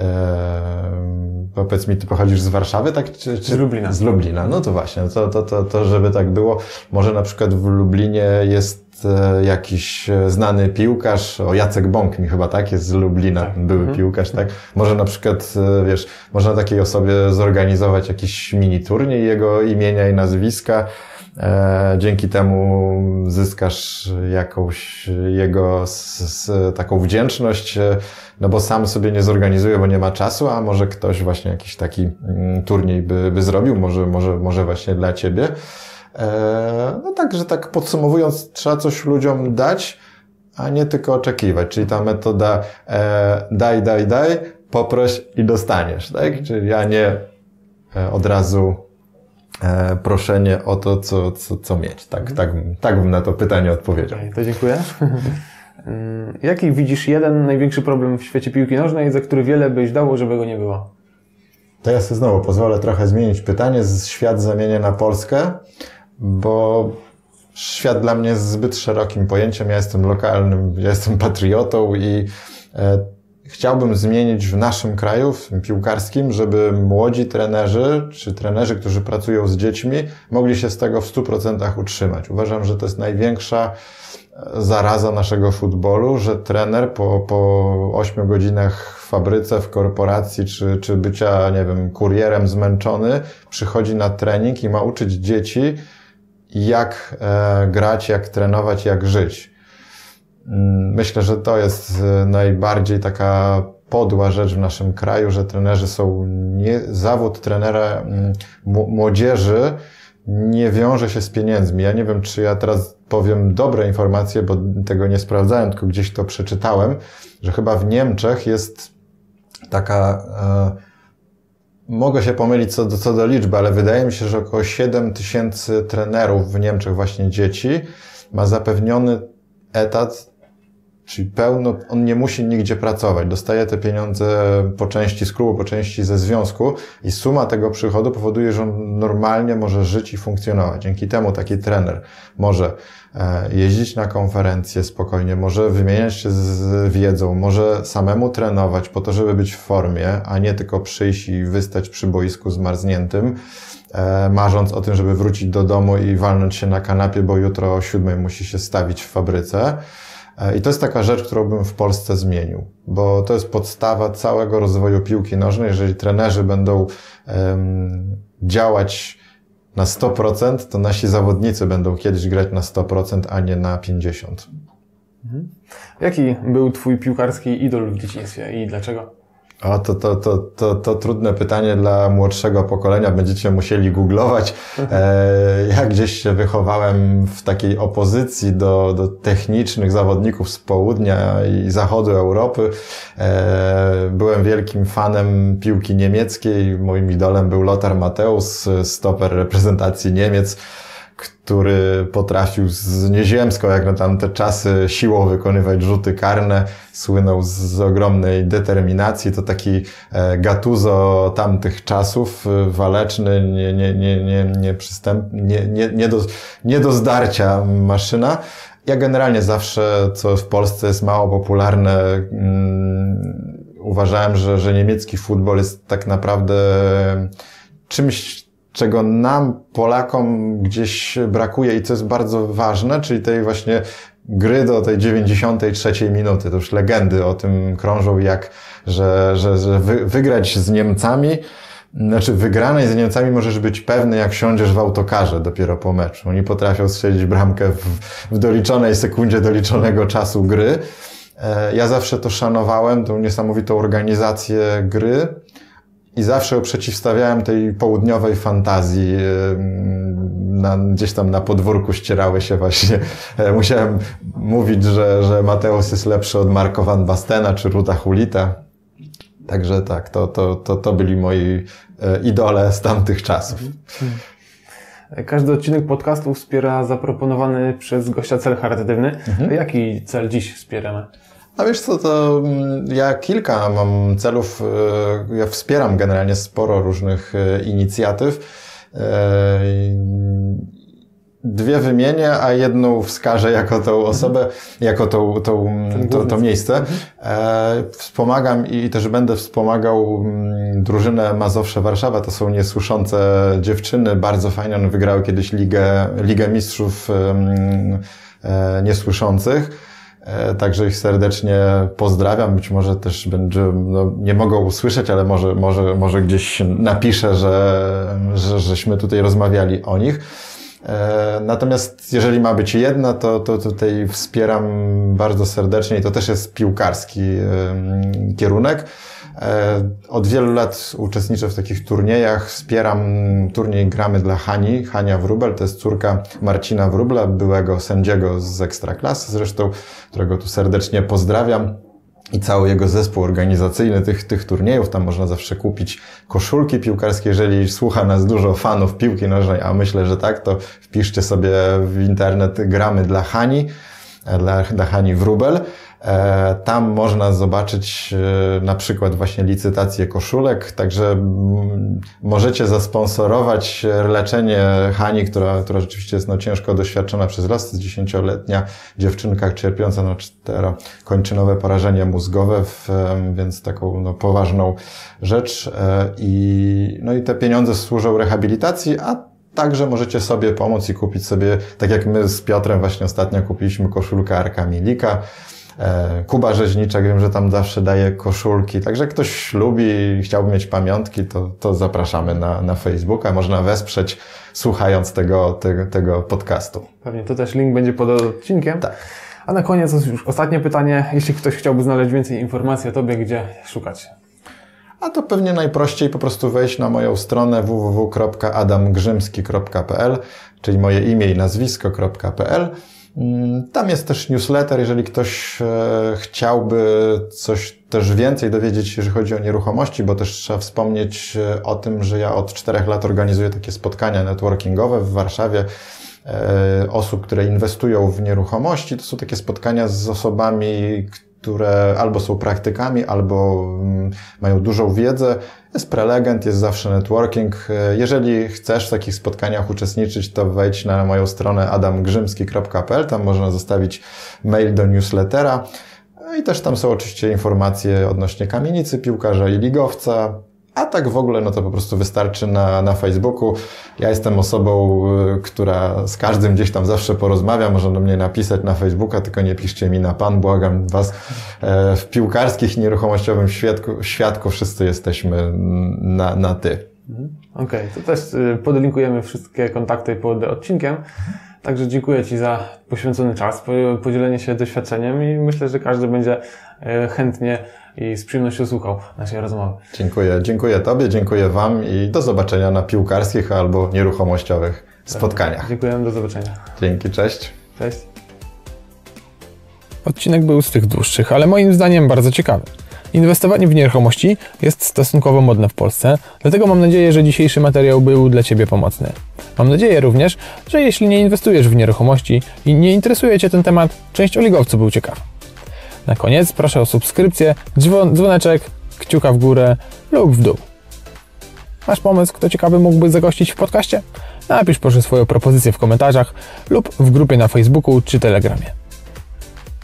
Speaker 3: e, powiedz mi, ty pochodzisz z Warszawy, tak? Czy,
Speaker 1: czy, z Lublina.
Speaker 3: Z Lublina, no to właśnie, to, to, to, to, żeby tak było, może na przykład w Lublinie jest E, jakiś e, znany piłkarz, o Jacek Bąk mi chyba tak, jest z Lublina, tak. były mhm. piłkarz, tak? Może na przykład, e, wiesz, można takiej osobie zorganizować jakiś mini turniej jego imienia i nazwiska, dzięki temu zyskasz jakąś jego z, z, taką wdzięczność, no bo sam sobie nie zorganizuje, bo nie ma czasu, a może ktoś właśnie jakiś taki mm, turniej by, by zrobił, może, może, może właśnie dla ciebie. E, no tak, że tak podsumowując, trzeba coś ludziom dać, a nie tylko oczekiwać. Czyli ta metoda e, daj, daj, daj, poproś i dostaniesz, tak? Czyli ja nie e, od razu proszenie o to, co, co, co mieć. Tak, tak, tak bym na to pytanie odpowiedział.
Speaker 1: To dziękuję. Jaki widzisz jeden największy problem w świecie piłki nożnej, za który wiele byś dało, żeby go nie było?
Speaker 3: To ja sobie znowu pozwolę trochę zmienić pytanie, z świat zamienię na Polskę, bo świat dla mnie jest zbyt szerokim pojęciem. Ja jestem lokalnym, ja jestem patriotą i e, chciałbym zmienić w naszym kraju, w piłkarskim, żeby młodzi trenerzy, czy trenerzy, którzy pracują z dziećmi, mogli się z tego w 100% utrzymać. Uważam, że to jest największa e, zaraza naszego futbolu, że trener po, po 8 godzinach w fabryce, w korporacji, czy, czy bycia, nie wiem, kurierem zmęczony, przychodzi na trening i ma uczyć dzieci, jak e, grać, jak trenować, jak żyć. Mm, myślę, że to jest e, najbardziej taka podła rzecz w naszym kraju, że trenerzy są nie, zawód trenera mm, młodzieży nie wiąże się z pieniędzmi. Ja nie wiem, czy ja teraz powiem dobre informacje, bo tego nie sprawdzałem, tylko gdzieś to przeczytałem, że chyba w Niemczech jest taka, e, mogę się pomylić co do, co do liczby, ale wydaje mi się, że około 7 tysięcy trenerów w Niemczech właśnie dzieci ma zapewniony etat Czyli pełno, on nie musi nigdzie pracować. Dostaje te pieniądze po części z klubu, po części ze związku i suma tego przychodu powoduje, że on normalnie może żyć i funkcjonować. Dzięki temu taki trener może e, jeździć na konferencje spokojnie, może wymieniać się z wiedzą, może samemu trenować po to, żeby być w formie, a nie tylko przyjść i wystać przy boisku zmarzniętym, e, marząc o tym, żeby wrócić do domu i walnąć się na kanapie, bo jutro o siódmej musi się stawić w fabryce. E, I to jest taka rzecz, którą bym w Polsce zmienił, bo to jest podstawa całego rozwoju piłki nożnej. Jeżeli trenerzy będą um, działać na 100%, to nasi zawodnicy będą kiedyś grać na 100%, a nie na 50%.
Speaker 1: Mhm. Jaki był Twój piłkarski idol w dzieciństwie i dlaczego?
Speaker 3: O, to, to, to, to, to trudne pytanie dla młodszego pokolenia. Będziecie musieli googlować. E, ja gdzieś się wychowałem w takiej opozycji do, do technicznych zawodników z południa i zachodu Europy. E, byłem wielkim fanem piłki niemieckiej. Moim idolem był Lothar Matthäus, stoper reprezentacji Niemiec który potrafił z nieziemską, jak na tamte czasy, siłą wykonywać rzuty karne, słynął z ogromnej determinacji. To taki e, gatuzo tamtych czasów, e, waleczny, nie, nie, nie, nie, nie, nie, nie, nie, do, nie do zdarcia maszyna. Ja generalnie zawsze, co w Polsce jest mało popularne, um, uważałem, że, że niemiecki futbol jest tak naprawdę czymś czego nam, Polakom, gdzieś brakuje i co jest bardzo ważne, czyli tej właśnie gry do tej 93 minuty. To już legendy o tym krążą, jak, że, że, że wy, wygrać z Niemcami, znaczy wygranej z Niemcami możesz być pewny, jak siądziesz w autokarze dopiero po meczu. Oni potrafią strzelić bramkę w, w doliczonej sekundzie doliczonego czasu gry. E, ja zawsze to szanowałem, tą niesamowitą organizację gry i zawsze przeciwstawiałem tej południowej fantazji. Na, gdzieś tam na podwórku ścierały się właśnie. E, musiałem mówić, że, że Mateusz jest lepszy od Marko Van Bastena czy Ruta Hulita. Także tak, to, to, to, to byli moi e, idole z tamtych czasów.
Speaker 1: Każdy odcinek podcastu wspiera zaproponowany przez gościa cel charytatywny. Mhm. Jaki cel dziś wspieramy?
Speaker 3: A wiesz co, to mm, ja kilka mam celów, e, ja wspieram generalnie sporo różnych e, inicjatyw. E, dwie wymienię, a jedną wskażę jako tą osobę, mhm. jako tą, tą, to, to miejsce. Mhm. Wspomagam i też będę wspomagał mm, drużynę Mazowsze Warszawa. To są niesłyszące dziewczyny, bardzo fajne. One wygrały kiedyś Ligę, Ligę Mistrzów Niesłyszących. E, także ich serdecznie pozdrawiam. Być może też będzie, no, nie mogą usłyszeć, ale może, może, może gdzieś napiszę, że, że, żeśmy tutaj rozmawiali o nich. E, natomiast jeżeli ma być jedna, to, to tutaj wspieram bardzo serdecznie i to też jest piłkarski kierunek. E, od wielu lat uczestniczę w takich turniejach, wspieram turniej Gramy dla Hani. Hania Wrubel to jest córka Marcina Wrubla, byłego sędziego z Ekstraklasy zresztą, którego tu serdecznie pozdrawiam i cały jego zespół organizacyjny tych, tych turniejów. Tam można zawsze kupić koszulki piłkarskie. Jeżeli słucha nas dużo fanów piłki nożnej, a myślę, że tak, to wpiszcie sobie w internet gramy dla Hani. dla, dla Hani Wrubel. E, tam można zobaczyć e, na przykład właśnie licytację koszulek, także mm, możecie zasponsorować leczenie Hani, która, która rzeczywiście jest no, ciężko doświadczona przez jest dziesięcioletnia dziewczynka cierpiąca na czterokończynowe porażenie mózgowe, w, więc taką no, poważną rzecz e, i, no i te pieniądze służą rehabilitacji, a Także możecie sobie pomóc i kupić sobie, tak jak my z Piotrem właśnie ostatnio kupiliśmy koszulkę Arka Milika. E, Kuba Rzeźniczak, wiem, że tam zawsze daje koszulki, także ktoś lubi i chciałby mieć pamiątki, to, to zapraszamy na, na Facebooka. Można wesprzeć słuchając tego, tego, tego podcastu.
Speaker 1: Pewnie to też link będzie pod odcinkiem.
Speaker 3: Tak.
Speaker 1: A na koniec już ostatnie pytanie. Jeśli ktoś chciałby znaleźć więcej informacji o Tobie, gdzie szukać?
Speaker 3: A to pewnie najprościej po prostu wejść na moją stronę www.adamgrzymski.pl, czyli moje imię i nazwisko.pl. Mm, tam jest też newsletter, jeżeli ktoś e, chciałby coś też więcej dowiedzieć się, jeżeli chodzi o nieruchomości, bo też trzeba wspomnieć e, o tym, że ja od czterech lat organizuję takie spotkania networkingowe w Warszawie e, osób, które inwestują w nieruchomości. To są takie spotkania z osobami, które albo są praktykami, albo mm, mają dużą wiedzę. Jest prelegent, jest zawsze networking. Jeżeli chcesz w takich spotkaniach uczestniczyć, to wejdź na moją stronę adamgrzymski.pl, tam można zostawić mail do newslettera. I też tam są oczywiście informacje odnośnie kamienicy piłkarza i ligowca, a tak w ogóle, no to po prostu wystarczy na, na Facebooku. Ja jestem osobą, y, która z każdym gdzieś tam zawsze porozmawia. Można do mnie napisać na Facebooka, tylko nie piszcie mi na pan, błagam was. E, w piłkarskich nieruchomościowym świadku, świadku wszyscy jesteśmy na, na ty.
Speaker 1: Mhm. Okej, okay, to też y, podlinkujemy wszystkie kontakty pod odcinkiem. Także dziękuję Ci za poświęcony czas, podzielenie się doświadczeniem i myślę, że każdy będzie e, chętnie i z przyjemnością słuchał naszej rozmowy.
Speaker 3: Dziękuję. Dziękuję Tobie, dziękuję Wam i do zobaczenia na piłkarskich albo nieruchomościowych spotkaniach.
Speaker 1: Dziękuję, do zobaczenia.
Speaker 3: Dzięki, cześć.
Speaker 1: Cześć. Odcinek był z tych dłuższych, ale moim zdaniem bardzo ciekawy. Inwestowanie w nieruchomości jest stosunkowo modne w Polsce, dlatego mam nadzieję, że dzisiejszy materiał był dla Ciebie pomocny. Mam nadzieję również, że jeśli nie inwestujesz w nieruchomości i nie interesuje Cię ten temat, część oligowców był ciekawa. Na koniec proszę o subskrypcję, dzwoneczek, kciuka w górę lub w dół. Masz pomysł, kto ciekawy mógłby zagościć w podcaście? Napisz proszę swoją propozycję w komentarzach lub w grupie na Facebooku czy Telegramie.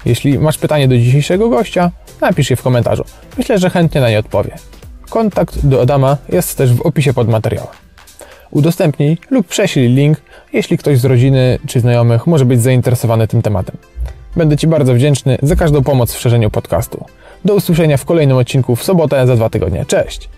Speaker 1: Jeśli masz pytanie do dzisiejszego gościa, napisz je w komentarzu. Myślę, że chętnie na nie odpowie. Kontakt do Adama jest też w opisie pod materiałem. Udostępnij lub prześlij link, jeśli ktoś z rodziny czy znajomych może być zainteresowany tym tematem. Będę Ci bardzo wdzięczny za każdą pomoc w szerzeniu podcastu. Do usłyszenia w kolejnym odcinku w sobotę za dwa tygodnie. Cześć!